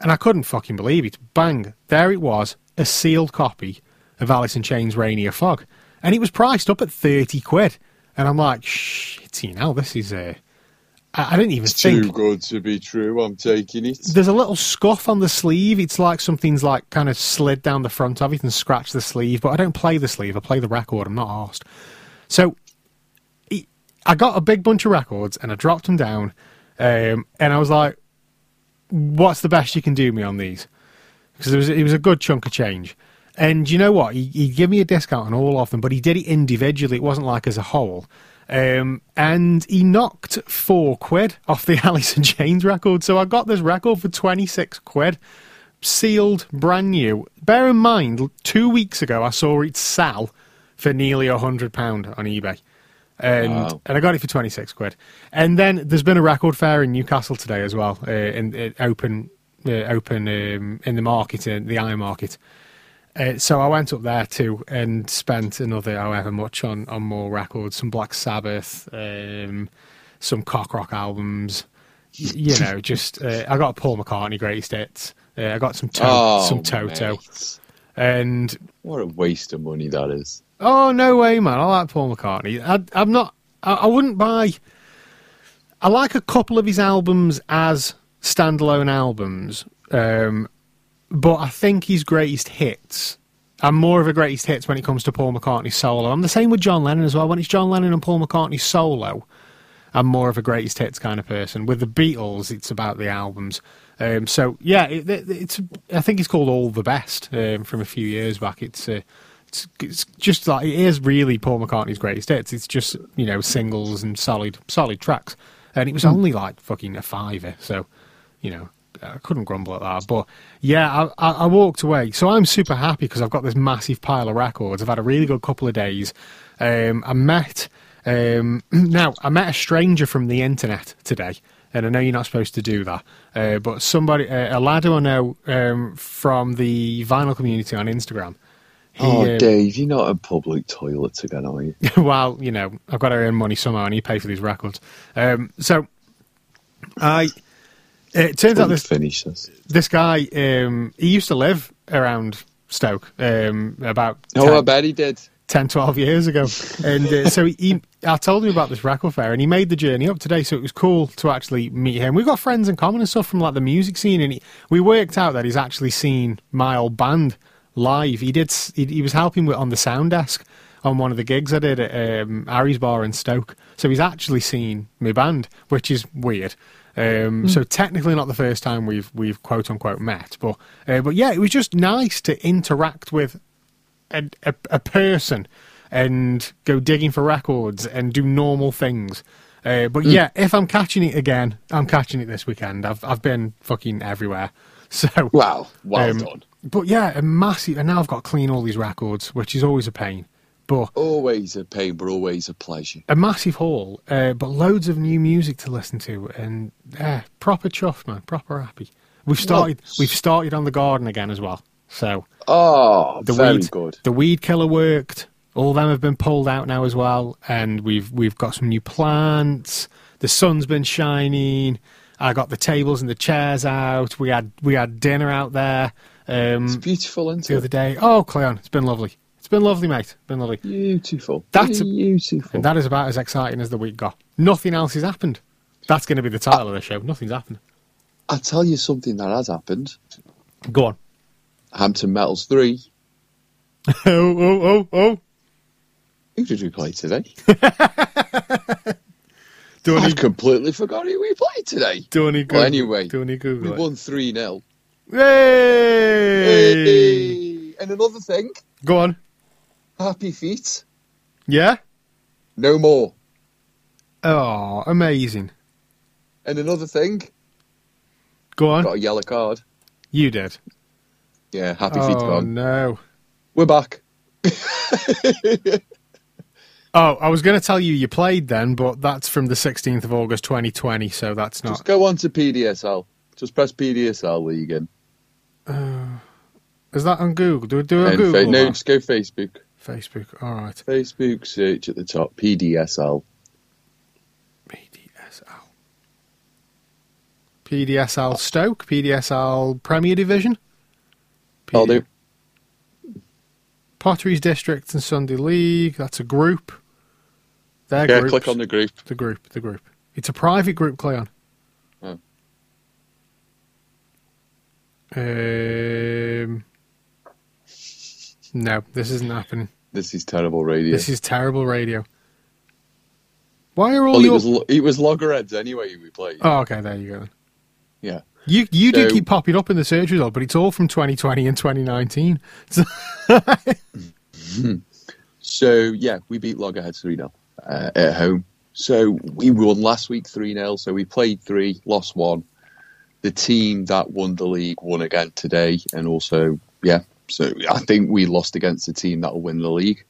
[SPEAKER 1] and I couldn't fucking believe it. Bang! There it was, a sealed copy of Alice in Chains' Rainier Fog, and it was priced up at thirty quid. And I'm like, shit, you know, this is a. I, I didn't even
[SPEAKER 2] it's
[SPEAKER 1] think.
[SPEAKER 2] too good to be true. I'm taking it.
[SPEAKER 1] There's a little scuff on the sleeve. It's like something's like kind of slid down the front of it and scratched the sleeve. But I don't play the sleeve. I play the record. I'm not asked. So I got a big bunch of records and I dropped them down, um, and I was like, "What's the best you can do me on these?" Because it was it was a good chunk of change. And you know what? He, he gave me a discount on all of them, but he did it individually. It wasn't like as a whole. Um, and he knocked four quid off the Alice in Chains record. So I got this record for 26 quid, sealed, brand new. Bear in mind, two weeks ago I saw it sell for nearly a £100 on eBay. And,
[SPEAKER 2] Wow.
[SPEAKER 1] and I got it for 26 quid. And then there's been a record fair in Newcastle today as well, uh, in, in open, uh, open um, in the market, in the Iron Market. Uh, so I went up there too and spent another however much on, on more records, some Black Sabbath, um, some cock rock albums. You know, just uh, I got a Paul McCartney greatest hits. Uh, I got some to-
[SPEAKER 2] Oh,
[SPEAKER 1] some Toto,
[SPEAKER 2] mate.
[SPEAKER 1] and
[SPEAKER 2] What a waste of money that is.
[SPEAKER 1] Oh no way, man! I like Paul McCartney. I, I'm not. I, I wouldn't buy. I like a couple of his albums as standalone albums, um, but I think his greatest hits. I'm more of a greatest hits when it comes to Paul McCartney solo. I'm the same with John Lennon as well. When it's John Lennon and Paul McCartney solo, I'm more of a greatest hits kind of person. With the Beatles, it's about the albums. Um, so yeah, it, it- it's. I think it's called All the Best um, from a few years back. It's. Uh, it's, it's just like it is really Paul McCartney's greatest hits. It's just you know singles and solid solid tracks, and it was only like fucking a fiver. So you know I couldn't grumble at that. But yeah, I, I, I walked away. So I'm super happy because I've got this massive pile of records. I've had a really good couple of days. Um, I met um, now I met a stranger from the internet today. And I know you're not supposed to do that, uh, but somebody, uh, a lad who I know um, from the vinyl community on Instagram, he,
[SPEAKER 2] oh,
[SPEAKER 1] um,
[SPEAKER 2] Dave, you're not in public toilets again, are you?
[SPEAKER 1] well, you know, I've got to earn money somehow, and you pay for these records. Um, so, I it turns out this
[SPEAKER 2] finish this.
[SPEAKER 1] this guy um, he used to live around Stoke um, about
[SPEAKER 2] Oh,
[SPEAKER 1] 10,
[SPEAKER 2] I bet he did.
[SPEAKER 1] 10 12 years ago, and uh, so he, I told him about this record fair, and he made the journey up today. So it was cool to actually meet him. We've got friends in common and stuff from like the music scene, and he, we worked out that he's actually seen my old band live. He did. He, he was helping with on the sound desk on one of the gigs I did at um, Harry's Bar in Stoke. So he's actually seen my band, which is weird. Um, So technically not the first time we've we've quote unquote met, but uh, but yeah, it was just nice to interact with a, a, a person and go digging for records and do normal things. Uh, but yeah, if I'm catching it again, I'm catching it this weekend. I've I've been fucking everywhere. So
[SPEAKER 2] Wow, well
[SPEAKER 1] um,
[SPEAKER 2] done.
[SPEAKER 1] But yeah, a massive. And now I've got to clean all these records, which is always a pain. But
[SPEAKER 2] Always a pain, but always a pleasure.
[SPEAKER 1] a massive haul, uh, but loads of new music to listen to, and uh, proper chuff, man, proper happy. We've started.
[SPEAKER 2] Well-
[SPEAKER 1] We've started on the garden again as well. So
[SPEAKER 2] Oh,
[SPEAKER 1] the
[SPEAKER 2] very
[SPEAKER 1] weed,
[SPEAKER 2] good.
[SPEAKER 1] the weed killer worked. All them have been pulled out now as well, and we've we've got some new plants. The sun's been shining. I got the tables and the chairs out. We had we had dinner out there um,
[SPEAKER 2] It's beautiful, isn't
[SPEAKER 1] the other day. Oh, Cleon, it's been lovely. It's been lovely, mate. Been lovely.
[SPEAKER 2] Beautiful.
[SPEAKER 1] That's
[SPEAKER 2] beautiful.
[SPEAKER 1] And that is about as exciting as the week got. Nothing else has happened. That's going to be the title of the show. Nothing's happened.
[SPEAKER 2] I'll tell you something that has happened.
[SPEAKER 1] Go on.
[SPEAKER 2] Hampton Metals 3.
[SPEAKER 1] oh, oh, oh, oh.
[SPEAKER 2] Who did we play today?
[SPEAKER 1] Do any,
[SPEAKER 2] I've completely forgot who we played today.
[SPEAKER 1] do any Google,
[SPEAKER 2] Well, anyway,
[SPEAKER 1] do any
[SPEAKER 2] We
[SPEAKER 1] Google it.
[SPEAKER 2] won 3 0.
[SPEAKER 1] Hey!
[SPEAKER 2] And another thing,
[SPEAKER 1] Go on.
[SPEAKER 2] Happy Feet,
[SPEAKER 1] Yeah?
[SPEAKER 2] no more.
[SPEAKER 1] Oh, amazing.
[SPEAKER 2] And another thing,
[SPEAKER 1] Go on.
[SPEAKER 2] got a yellow card.
[SPEAKER 1] You did.
[SPEAKER 2] Yeah, Happy Feet
[SPEAKER 1] Oh,
[SPEAKER 2] gone.
[SPEAKER 1] no.
[SPEAKER 2] We're back.
[SPEAKER 1] Oh, I was going to tell you you played then, but that's from the 16th of August 2020, so that's not.
[SPEAKER 2] Just go on to PDSL. Just press PDSL League in.
[SPEAKER 1] Is that on Google? Do, do a
[SPEAKER 2] And
[SPEAKER 1] Google
[SPEAKER 2] fa- no, just go Facebook.
[SPEAKER 1] Facebook. All right.
[SPEAKER 2] Facebook search at the top, PDSL.
[SPEAKER 1] PDSL. PDSL Stoke, PDSL Premier Division.
[SPEAKER 2] I'll do.
[SPEAKER 1] Potteries District and Sunday League. That's a group. They're
[SPEAKER 2] Yeah,
[SPEAKER 1] groups.
[SPEAKER 2] click on the group.
[SPEAKER 1] the group. The group. It's a private group, Cleon. Um. No, this isn't happening.
[SPEAKER 2] This is terrible radio.
[SPEAKER 1] This is terrible radio. Why are all
[SPEAKER 2] Well, it was lo- it was loggerheads anyway. We played.
[SPEAKER 1] Oh, okay, there you go. Then.
[SPEAKER 2] Yeah.
[SPEAKER 1] You you do keep popping up in the search result, but it's all from 2020 and 2019. So,
[SPEAKER 2] So yeah, we beat Loggerheads three 0 uh, at home. So we won last week three 0 So we played three, lost one. The team that won the league won again today, and also yeah. So I think we lost against the team that will win the league.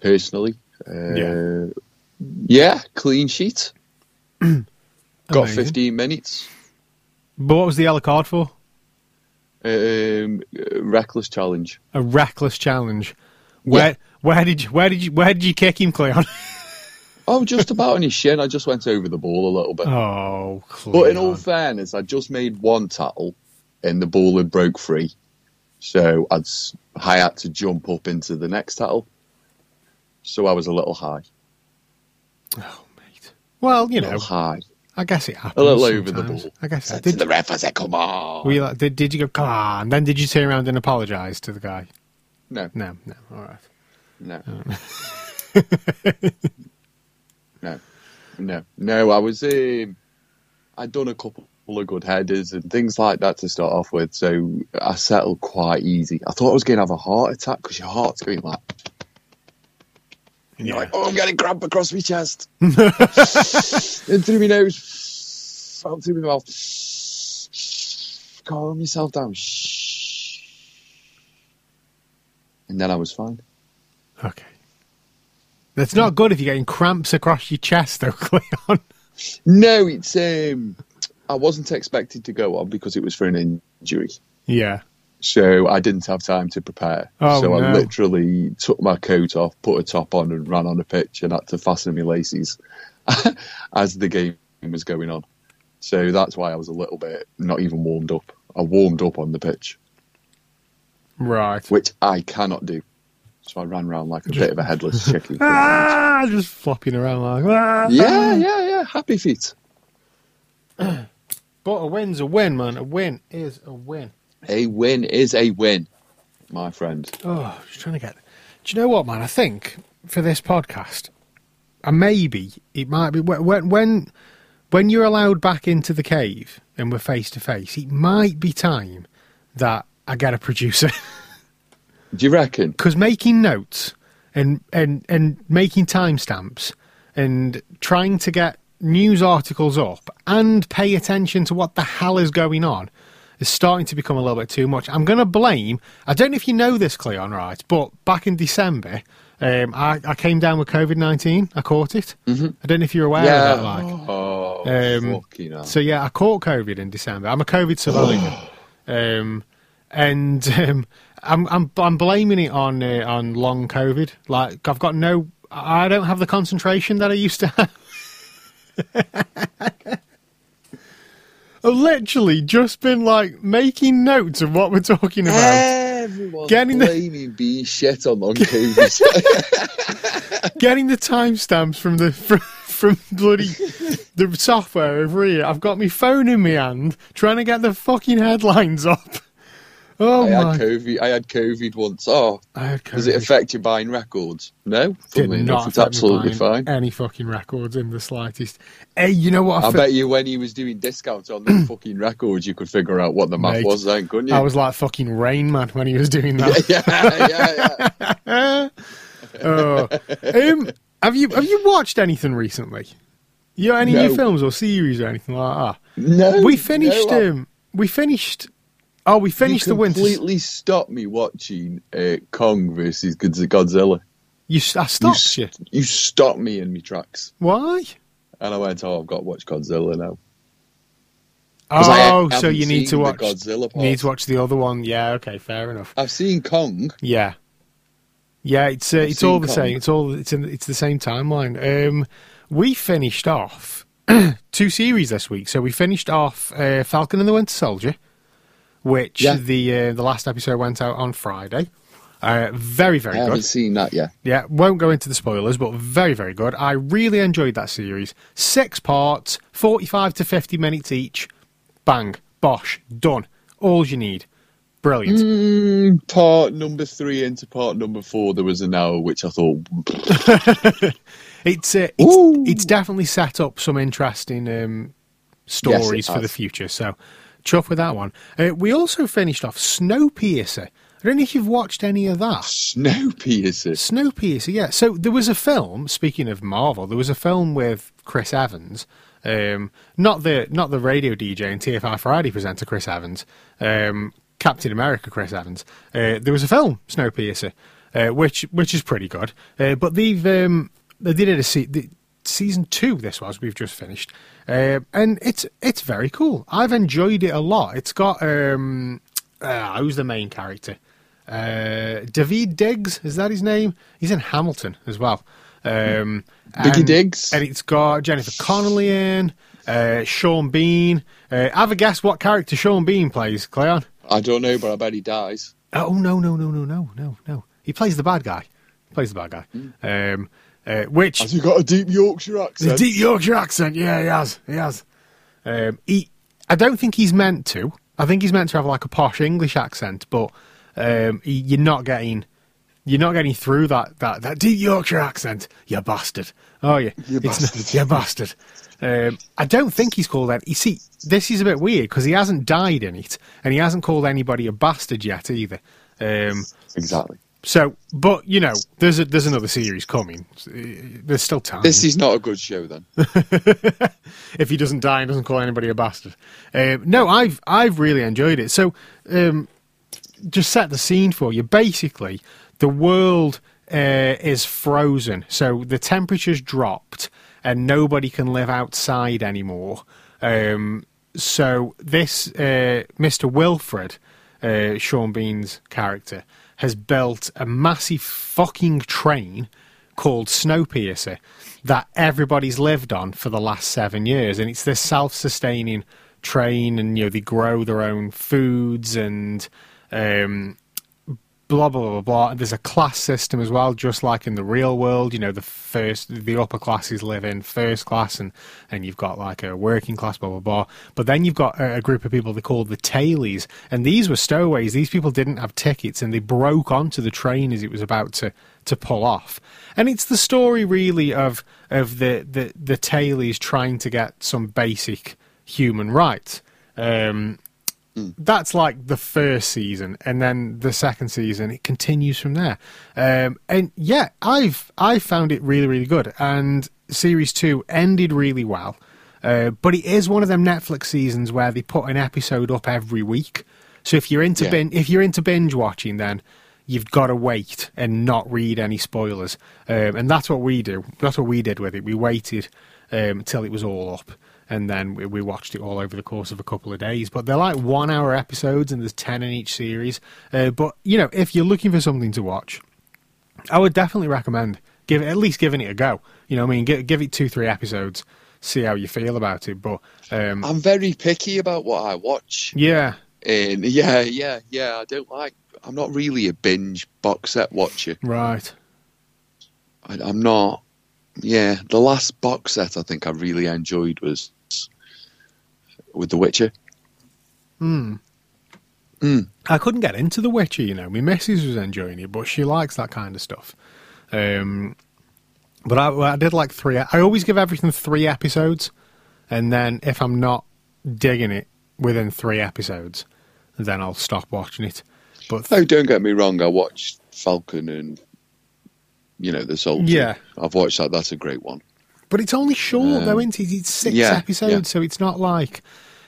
[SPEAKER 2] Personally, uh,
[SPEAKER 1] Yeah.
[SPEAKER 2] yeah, clean sheet. Got
[SPEAKER 1] Amazing.
[SPEAKER 2] 15 minutes.
[SPEAKER 1] but what was the yellow card for?
[SPEAKER 2] Um, reckless challenge.
[SPEAKER 1] A reckless challenge. Where
[SPEAKER 2] Yeah.
[SPEAKER 1] where did you where did you where did you kick him, Cleon?
[SPEAKER 2] Oh, just about on his shin. I just went over the ball a little bit.
[SPEAKER 1] Oh,
[SPEAKER 2] But in all fairness, I just made one tackle and the ball had broke free. So I'd, I had to jump up into the next tackle. So I was a little high.
[SPEAKER 1] oh, mate. Well, you
[SPEAKER 2] A
[SPEAKER 1] know,
[SPEAKER 2] high.
[SPEAKER 1] I guess it happens.
[SPEAKER 2] A little over the ball.
[SPEAKER 1] I guess
[SPEAKER 2] Said
[SPEAKER 1] did.
[SPEAKER 2] the ref, I said, come on.
[SPEAKER 1] Were you like, did, did you go, come on? Then did you turn around and apologise to the guy?
[SPEAKER 2] No,
[SPEAKER 1] No, no, all right.
[SPEAKER 2] no. no, um, no, no. I was, um, I'd done a couple of good headers and things like that to start off with. So I settled quite easy. I thought I was going to have a heart attack because your heart's going like, and you're like, oh, I'm getting cramp across my chest. in through my nose, out through my mouth. Calm yourself down. Shh. And then I was fine.
[SPEAKER 1] Okay. That's not good if you're getting cramps across your chest, though, Cleon.
[SPEAKER 2] No, it's um, I wasn't expected to go on because it was for an injury,
[SPEAKER 1] yeah.
[SPEAKER 2] so I didn't have time to prepare.
[SPEAKER 1] Oh,
[SPEAKER 2] so I literally took my coat off, put a top on, and ran on a pitch, and had to fasten my laces as the game was going on. So that's why I was a little bit not even warmed up. I warmed up on the pitch,
[SPEAKER 1] Right.
[SPEAKER 2] which I cannot do. So I ran around like a
[SPEAKER 1] Just-
[SPEAKER 2] bit of a headless chicken.
[SPEAKER 1] Ah, just flopping around like ah.
[SPEAKER 2] yeah, yeah, yeah. Happy feet.
[SPEAKER 1] But a win's a win, man. A win is a win.
[SPEAKER 2] A win is a win, my friend.
[SPEAKER 1] Oh, just trying to get. Do you know what, man? I think for this podcast, and maybe it might be when when when you're allowed back into the cave and we're face to face. It might be time that I get a producer
[SPEAKER 2] Do you reckon?
[SPEAKER 1] because making notes and and and making timestamps and trying to get news articles up and pay attention to what the hell is going on is starting to become a little bit too much. I'm going to blame. I don't know if you know this, Cleon, right? But back in December, um, I, I came down with COVID nineteen. I caught it. Mm-hmm. I don't know if you're aware
[SPEAKER 2] yeah.
[SPEAKER 1] of that. Like,
[SPEAKER 2] Oh,
[SPEAKER 1] Um, so yeah, I caught COVID in December. I'm a COVID survivor, um, and um, I'm I'm I'm blaming it on uh, on long COVID. Like I've got no, I don't have the concentration that I used to have. I've literally just been like making notes of what we're talking about.
[SPEAKER 2] Everyone's
[SPEAKER 1] Getting the-
[SPEAKER 2] blaming being shit on long COVID.
[SPEAKER 1] getting the timestamps from the from, from bloody the software over here. I've got my phone in my hand trying to get the fucking headlines up. Oh
[SPEAKER 2] I
[SPEAKER 1] my!
[SPEAKER 2] had COVID. I had COVID once. Oh,
[SPEAKER 1] had
[SPEAKER 2] does it affect you buying records? No,
[SPEAKER 1] Did not
[SPEAKER 2] enough, it's absolutely fine.
[SPEAKER 1] Any fucking records in the slightest. Hey, you know what? I,
[SPEAKER 2] I
[SPEAKER 1] fe-
[SPEAKER 2] bet you when he was doing discounts on the fucking records, you could figure out what the math
[SPEAKER 1] Mate,
[SPEAKER 2] was then, couldn't you?
[SPEAKER 1] I was like fucking Rain Man when he was doing that.
[SPEAKER 2] yeah, yeah, yeah.
[SPEAKER 1] oh. um, have you have you watched anything recently? You any new films or series or anything like that?
[SPEAKER 2] No,
[SPEAKER 1] we finished.
[SPEAKER 2] no, I-
[SPEAKER 1] um, we finished. Oh, we finished
[SPEAKER 2] you
[SPEAKER 1] the winter.
[SPEAKER 2] completely stopped me watching uh, Kong versus Godzilla.
[SPEAKER 1] You, I
[SPEAKER 2] You,
[SPEAKER 1] stopped
[SPEAKER 2] s-
[SPEAKER 1] you.
[SPEAKER 2] you stopped me in my tracks,
[SPEAKER 1] Why?
[SPEAKER 2] and I went, "Oh, I've got to watch Godzilla now.
[SPEAKER 1] Oh, so you need to watch.
[SPEAKER 2] Godzilla
[SPEAKER 1] You
[SPEAKER 2] part.
[SPEAKER 1] need to watch the other one. Yeah. Okay. Fair enough.
[SPEAKER 2] I've seen Kong.
[SPEAKER 1] Yeah. Yeah. It's uh, it's all the
[SPEAKER 2] Kong.
[SPEAKER 1] same. It's all it's in, it's the same timeline. Um, we finished off two series this week. So we finished off uh, Falcon and the Winter Soldier, which
[SPEAKER 2] Yeah.
[SPEAKER 1] the uh, the last episode went out on Friday. Uh, very
[SPEAKER 2] I
[SPEAKER 1] very
[SPEAKER 2] haven't
[SPEAKER 1] good.
[SPEAKER 2] seen that yet.
[SPEAKER 1] Yeah, won't go into the spoilers, but very, very good. I really enjoyed that series. Six parts, 45 to 50 minutes each. Bang, bosh, done. All you need. Brilliant.
[SPEAKER 2] Mm, part number three into part number four, there was an hour which I thought,
[SPEAKER 1] It's uh, it's, it's definitely set up some interesting um, stories
[SPEAKER 2] Yes,
[SPEAKER 1] for the future. So, chuff with that one. Uh, we also finished off Snowpiercer. I don't know if you've watched any of that.
[SPEAKER 2] Snowpiercer.
[SPEAKER 1] Snowpiercer, yeah. So there was a film. Speaking of Marvel, there was a film with Chris Evans, um, not the not the radio DJ and TFI Friday presenter Chris Evans, um, Captain America Chris Evans. Uh, there was a film Snowpiercer, uh, which which is pretty good. Uh, but they've um, they did it a se- the, season two. This was we've just finished, uh, and it's it's very cool. I've enjoyed it a lot. It's got um, uh, who's the main character? Uh, Daveed Diggs is that his name? He's in Hamilton as well. Um,
[SPEAKER 2] Biggie
[SPEAKER 1] and-
[SPEAKER 2] Diggs.
[SPEAKER 1] and it's got Jennifer Connelly in, uh, Sean Bean. Uh, have a guess what character Sean Bean plays, Cleon?
[SPEAKER 2] I don't know, but I bet he dies.
[SPEAKER 1] Oh no no no no no no no! He plays the bad guy. He plays the bad guy. Um, uh, which
[SPEAKER 2] Has he got a deep Yorkshire accent?
[SPEAKER 1] deep Yorkshire accent? Yeah, he has. He has. Um, he, I don't think he's meant to. I think he's meant to have like a posh English accent, but um, he, you're not getting. You're not getting through that, that, that deep Yorkshire accent, you bastard. Oh, you,
[SPEAKER 2] You bastard.
[SPEAKER 1] you bastard. Um, I don't think he's called that. You see, this is a bit weird because he hasn't died in it, and he hasn't called anybody a bastard yet either. Um,
[SPEAKER 2] exactly.
[SPEAKER 1] So, but you know, there's a, there's another series coming. There's still time.
[SPEAKER 2] This is not a good show then.
[SPEAKER 1] if he doesn't die and doesn't call anybody a bastard. Um, no, I've I've really enjoyed it. So, um, just set the scene for you. Basically, the world uh, is frozen, so the temperature's dropped, and nobody can live outside anymore. Um, so this uh, Mr. Wilford, uh, Sean Bean's character, has built a massive fucking train called Snowpiercer that everybody's lived on for the last seven years, and it's this self-sustaining train, and you know they grow their own foods and um, blah blah blah blah. There's a class system as well, just like in the real world. You know, the first, the upper classes live in first class, and and you've got like a working class, blah blah blah. But then you've got a, a group of people they call the tailies, and these were stowaways. These people didn't have tickets, and they broke onto the train as it was about to to pull off. And it's the story really of of the the the tailies trying to get some basic human rights. Um, that's like the first season, and then the second season it continues from there. Um, and yeah, I've I found it really really good, and series two ended really well. Uh, but it is one of them Netflix seasons where they put an episode up every week. So if you're into
[SPEAKER 2] Yeah.
[SPEAKER 1] bin- if you're into binge watching, then you've got to wait and not read any spoilers. Um, and that's what we do. That's what we did with it. We waited um, until it was all up, and then we, we watched it all over the course of a couple of days. But they're like one-hour episodes, and there's ten in each series. Uh, but you know, if you're looking for something to watch, I would definitely recommend give it, at least giving it a go. You know, what I mean, give, give it two, three episodes, see how you feel about it. But um,
[SPEAKER 2] I'm very picky about what I watch.
[SPEAKER 1] yeah,
[SPEAKER 2] And yeah, yeah, yeah. I don't like. I'm not really a binge box set watcher.
[SPEAKER 1] right.
[SPEAKER 2] I, I'm not. Yeah, the last box set I think I really enjoyed was with The Witcher.
[SPEAKER 1] Hmm.
[SPEAKER 2] Mm.
[SPEAKER 1] I couldn't get into The Witcher, you know. My missus was enjoying it, but she likes that kind of stuff. Um, but I, I did like three. I always give everything three episodes, and then if I'm not digging it within three episodes, then I'll stop watching it. But
[SPEAKER 2] Oh, don't get me wrong. I watched Falcon and you know the Soldier.
[SPEAKER 1] Yeah.
[SPEAKER 2] I've watched that. That's a great one.
[SPEAKER 1] But it's only short,
[SPEAKER 2] Um,
[SPEAKER 1] though, isn't it? It's six
[SPEAKER 2] yeah,
[SPEAKER 1] episodes,
[SPEAKER 2] yeah.
[SPEAKER 1] so it's not like.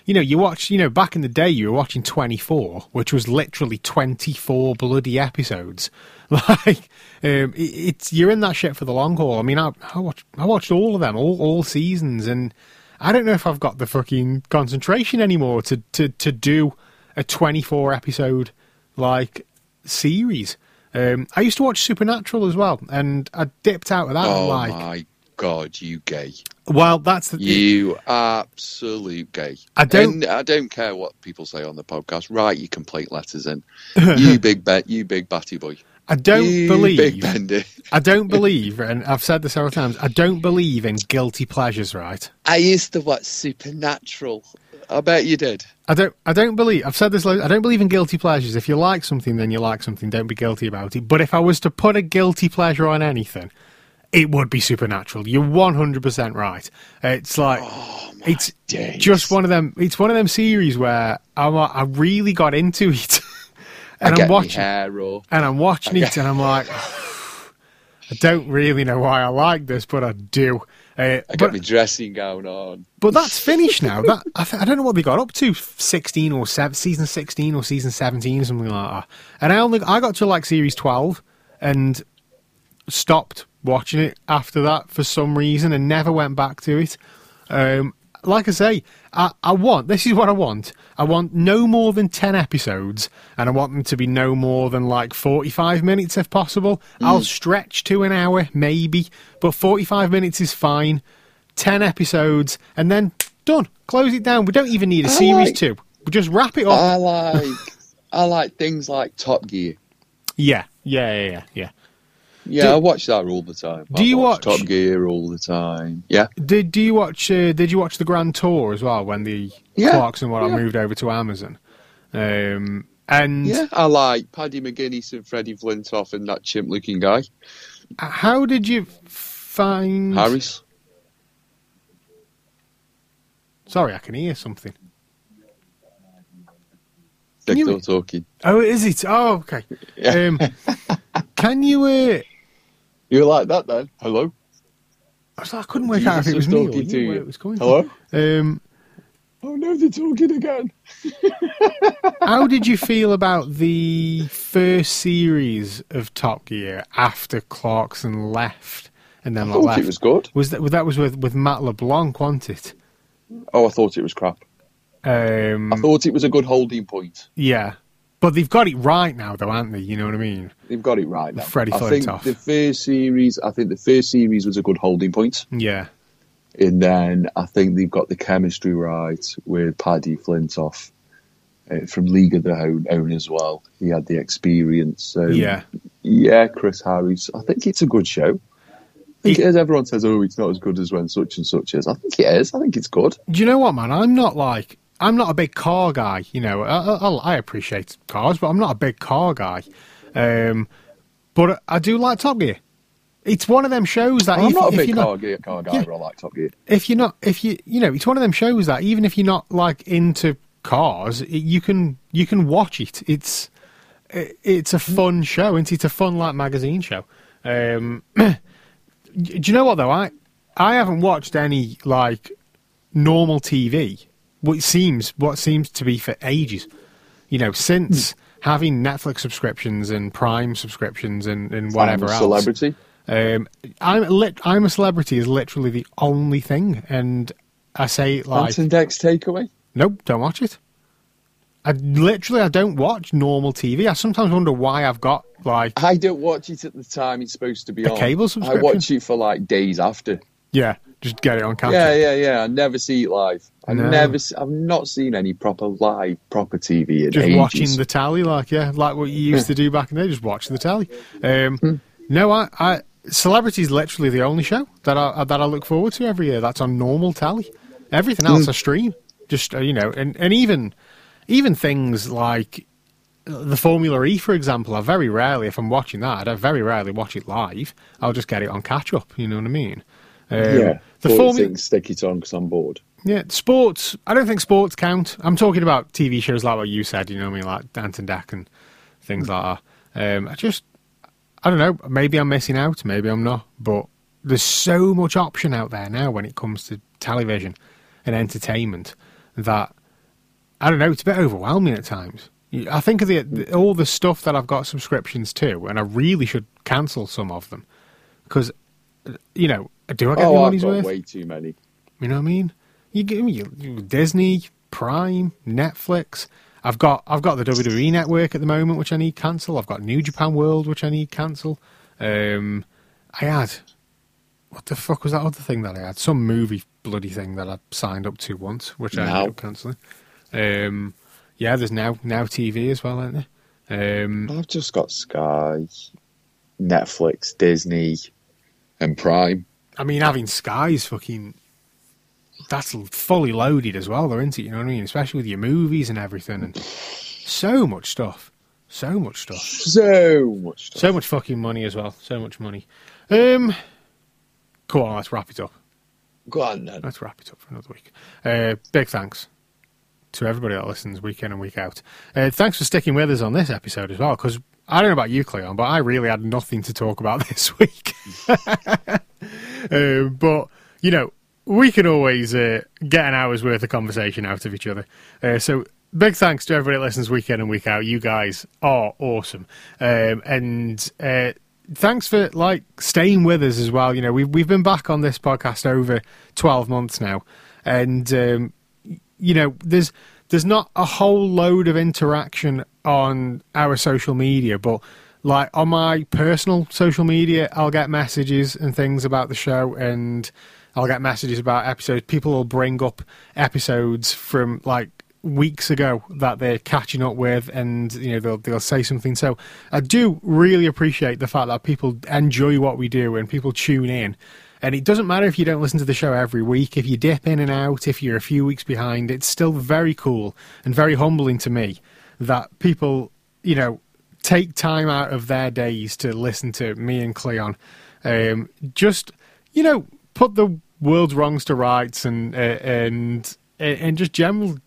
[SPEAKER 1] You know, you watch, you know, back in the day, you were watching 24, which was literally 24 bloody episodes. Like, um, it, it's, you're in that shit for the long haul. I mean, I, I watched, I watched all of them, all, all seasons, and I don't know if I've got the fucking concentration anymore to, to, to do a 24 episode, like, series. Um, I used to watch Supernatural as well, and I dipped out of that.
[SPEAKER 2] oh
[SPEAKER 1] like,
[SPEAKER 2] my god, you gay!
[SPEAKER 1] well, that's the
[SPEAKER 2] You absolute gay.
[SPEAKER 1] I don't-
[SPEAKER 2] And I don't care what people say on the podcast. Write your complaint letters in. you big bet. You big batty boy.
[SPEAKER 1] I don't
[SPEAKER 2] you
[SPEAKER 1] believe.
[SPEAKER 2] big bendy.
[SPEAKER 1] I don't believe, and I've said this several times. I don't believe in guilty pleasures. Right?
[SPEAKER 2] I used to watch Supernatural I bet you did.
[SPEAKER 1] I don't. I don't believe. I've said this. I don't believe in guilty pleasures. If you like something, then you like something. Don't be guilty about it. But if I was to put a guilty pleasure on anything, it would be Supernatural. You're 100 percent right. It's like it's
[SPEAKER 2] days.
[SPEAKER 1] just one of them. It's one of them series where I'm, like, I really got into it, and I'm watching and I'm watching it, and I'm like, I don't really know why I like this, but I do. Uh,
[SPEAKER 2] I
[SPEAKER 1] but,
[SPEAKER 2] get my dressing gown on.
[SPEAKER 1] but that's finished now. That I, th- I don't know what they got up to, sixteen or seven, season sixteen or season seventeen, something like that. And I only I got to like series twelve and stopped watching it after that for some reason and never went back to it. Um, like I say, I, I want this is what I want. I want no more than ten episodes, and I want them to be no more than like forty-five minutes if possible. I'll stretch to an hour maybe, but forty-five minutes is fine. Ten episodes, and then done. Close it down. We don't even need a
[SPEAKER 2] I
[SPEAKER 1] series
[SPEAKER 2] like-
[SPEAKER 1] two. We just wrap it up.
[SPEAKER 2] I like I like things like Top Gear.
[SPEAKER 1] yeah, yeah, yeah, yeah, yeah.
[SPEAKER 2] Yeah,
[SPEAKER 1] Do-
[SPEAKER 2] I watch that all the time.
[SPEAKER 1] Do
[SPEAKER 2] I
[SPEAKER 1] you
[SPEAKER 2] watch
[SPEAKER 1] watch-
[SPEAKER 2] Top Gear all the time? Yeah.
[SPEAKER 1] Did do you watch? Uh, did you watch the Grand Tour as well when the
[SPEAKER 2] Yeah,
[SPEAKER 1] Clarkson one
[SPEAKER 2] yeah.
[SPEAKER 1] moved over to Amazon? Um, and
[SPEAKER 2] Yeah, I like Paddy McGuinness and Freddie Flintoff and that chimp-looking guy,
[SPEAKER 1] how did you find?
[SPEAKER 2] Harris.
[SPEAKER 1] Sorry, I can hear something. You-
[SPEAKER 2] still talking.
[SPEAKER 1] Oh, is it? Oh, okay.
[SPEAKER 2] Yeah.
[SPEAKER 1] Um, can you? Uh,
[SPEAKER 2] You like that then? Hello?
[SPEAKER 1] I, was like, I couldn't work out if it was me or
[SPEAKER 2] talking
[SPEAKER 1] you,
[SPEAKER 2] to
[SPEAKER 1] where
[SPEAKER 2] you.
[SPEAKER 1] it was going.
[SPEAKER 2] Hello?
[SPEAKER 1] from. Um,
[SPEAKER 2] Oh no, they're talking again.
[SPEAKER 1] how did you feel about the first series of Top Gear after Clarkson left and then
[SPEAKER 2] I thought
[SPEAKER 1] left?
[SPEAKER 2] it was good.
[SPEAKER 1] Was that that was with with Matt LeBlanc, wasn't it?
[SPEAKER 2] Oh, I thought it was crap.
[SPEAKER 1] Um,
[SPEAKER 2] I thought it was a good holding point.
[SPEAKER 1] yeah, but they've got it right now, though, haven't they? You know what I mean?
[SPEAKER 2] They've got it right now.
[SPEAKER 1] Freddie
[SPEAKER 2] I think the first series. I think the first series was a good holding point,
[SPEAKER 1] Yeah,
[SPEAKER 2] and then I think they've got the chemistry right with Paddy Flintoff uh, from League of Their Own, own as well. He had the experience. So
[SPEAKER 1] yeah.
[SPEAKER 2] yeah, Chris Harris. I think it's a good show. I think
[SPEAKER 1] It-
[SPEAKER 2] it is. Everyone says, "Oh, it's not as good as when such and such is." I think it is. I think it's good.
[SPEAKER 1] Do you know what, man? I'm not like I'm not a big car guy. You know, I, I, I appreciate cars, but I'm not a big car guy. Um, but I do like Top Gear. It's one of them shows that
[SPEAKER 2] I'm
[SPEAKER 1] if,
[SPEAKER 2] not a big
[SPEAKER 1] you're
[SPEAKER 2] car,
[SPEAKER 1] not,
[SPEAKER 2] gear, car guy,
[SPEAKER 1] Yeah.
[SPEAKER 2] but I like Top Gear.
[SPEAKER 1] if you're not, if you, you know, it's one of them shows that even if you're not like into cars, it, you can you can watch it. It's it, it's a fun show, and it's a fun like magazine show. Um, do you know what though? I I haven't watched any like normal TV. What seems what seems to be for ages. You know, since having Netflix subscriptions and Prime subscriptions and, and whatever
[SPEAKER 2] I'm a
[SPEAKER 1] else.
[SPEAKER 2] celebrity.
[SPEAKER 1] Um, I'm lit, I'm a celebrity is literally the only thing, and I say it like,
[SPEAKER 2] Ant and Dec's takeaway.
[SPEAKER 1] nope, don't watch it. I literally I don't watch normal TV. I sometimes wonder why I've got like
[SPEAKER 2] I don't watch it at the time it's supposed to be
[SPEAKER 1] A
[SPEAKER 2] on.
[SPEAKER 1] cable
[SPEAKER 2] I watch it for like days after.
[SPEAKER 1] yeah, just get it on catch.
[SPEAKER 2] Yeah, yeah, yeah. I never see it live. I've
[SPEAKER 1] No.
[SPEAKER 2] never, I've not seen any proper live, proper TV in
[SPEAKER 1] just
[SPEAKER 2] ages.
[SPEAKER 1] watching the tally, like yeah, like what you used to do back in the day. Just watch the tally. Um, no, I, I Celebrity is literally the only show that I that I look forward to every year. That's on normal tally. Everything else I stream. Just uh, you know, and and even even things like the Formula E, for example. I very rarely, if I'm watching that, I very rarely watch it live. I'll just get it on catch up. You know what I mean? Um,
[SPEAKER 2] yeah,
[SPEAKER 1] the
[SPEAKER 2] things stick it on because I'm bored.
[SPEAKER 1] Yeah, sports. I don't think sports count. I'm talking about TV shows like what you said. You know what I mean, like Danton Deck and things like that. Um, I just, I don't know. Maybe I'm missing out. Maybe I'm not. But there's so much option out there now when it comes to television and entertainment that I don't know. It's a bit overwhelming at times. I think of the, the all the stuff that I've got subscriptions to, and I really should cancel some of them because, you know, do I get
[SPEAKER 2] Oh,
[SPEAKER 1] my
[SPEAKER 2] I've got
[SPEAKER 1] worth?
[SPEAKER 2] way too many.
[SPEAKER 1] You know what I mean? You give me Disney, Prime, Netflix. I've got I've got the WWE network at the moment, which I need cancel. I've got New Japan World, which I need cancel. Um, I had what the fuck was that other thing that I had? Some movie bloody thing that I signed up to once, which I
[SPEAKER 2] Now?
[SPEAKER 1] ended up cancelling. Um, yeah, there's now now TV as well, aren't there? Um,
[SPEAKER 2] I've just got Sky, Netflix, Disney, and Prime.
[SPEAKER 1] I mean, having Sky is fucking that's fully loaded as well, though, isn't it? You know what I mean? Especially with your movies and everything, and so much stuff, so much stuff,
[SPEAKER 2] So much stuff.
[SPEAKER 1] so much fucking money as well, so much money. Um, cool. On, let's wrap it up.
[SPEAKER 2] Go on then.
[SPEAKER 1] Let's wrap it up for another week. Uh, big thanks to everybody that listens week in and week out. Uh, thanks for sticking with us on this episode as well, because I don't know about you, Cleon, but I really had nothing to talk about this week. uh, but, you know, we can always uh, get an hour's worth of conversation out of each other. Uh, so, big thanks to everybody that listens week in and week out. You guys are awesome. Um, and uh, thanks for like staying with us as well. You know, we've we've been back on this podcast over twelve months now, and um, you know, there's there's not a whole load of interaction on our social media, but like on my personal social media, I'll get messages and things about the show, and I'll get messages about episodes. People will bring up episodes from like weeks ago that they're catching up with, and you know they'll they'll say something. So I do really appreciate the fact that people enjoy what we do and people tune in. And it doesn't matter if you don't listen to the show every week, if you dip in and out, if you're a few weeks behind, it's still very cool and very humbling to me that people, you know, take time out of their days to listen to me and Cleon. Um, just, you know, put the world's wrongs to rights and uh, and and just general,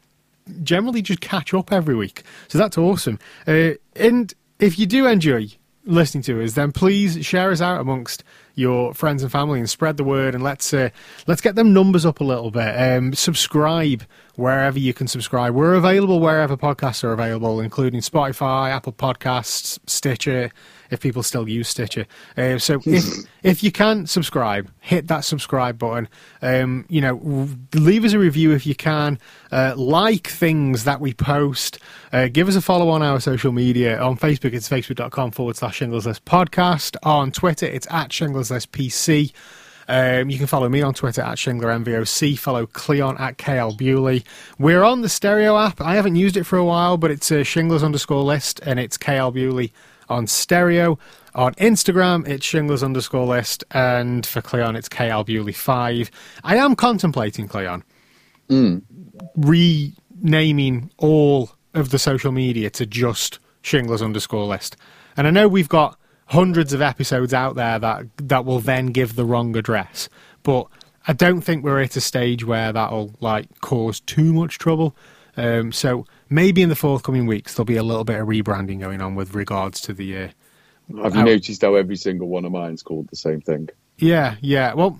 [SPEAKER 1] generally just catch up every week. So that's awesome. Uh, and if you do enjoy listening to us, then please share us out amongst your friends and family and spread the word and let's uh, let's get them numbers up a little bit. Um, subscribe wherever you can subscribe. We're available wherever podcasts are available, including Spotify, Apple Podcasts, Stitcher, if people still use Stitcher. Uh, so if if you can subscribe, hit that subscribe button. Um, you know, leave us a review if you can. Uh, like things that we post. Uh, give us a follow on our social media. On Facebook, it's facebook.com forward slash Shinglers List Podcast. On Twitter, it's at Shinglers List PC. Um, you can follow me on Twitter at ShinglerMVOC. Follow Cleon at KL Bewley. We're on the stereo app. I haven't used it for a while, but it's uh, Shinglers underscore list and it's KL Bewley on stereo. On Instagram, it's Shinglers underscore list. And for Cleon, it's KL Bewley 5. I am contemplating, Cleon, renaming all of the social media to just Shinglers underscore list. And I know we've got hundreds of episodes out there that that will then give the wrong address, but I don't think we're at a stage where that'll like cause too much trouble. Um, so maybe in the forthcoming weeks there'll be a little bit of rebranding going on with regards to the. Uh,
[SPEAKER 2] Have you
[SPEAKER 1] Out.
[SPEAKER 2] noticed how every single one of mine's called the same thing?
[SPEAKER 1] yeah, yeah. Well,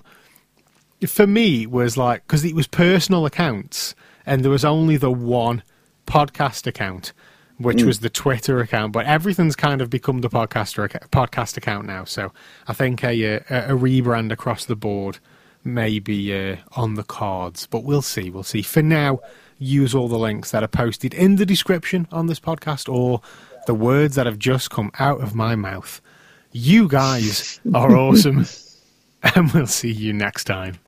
[SPEAKER 1] for me it was like because it was personal accounts and there was only the one podcast account which was the twitter account but everything's kind of become the podcaster podcast account now. So i think a, uh, a, a rebrand across the board may be uh, on the cards but we'll see we'll see. For now use all the links that are posted in the description on this podcast or the words that have just come out of my mouth. You guys are awesome and we'll see you next time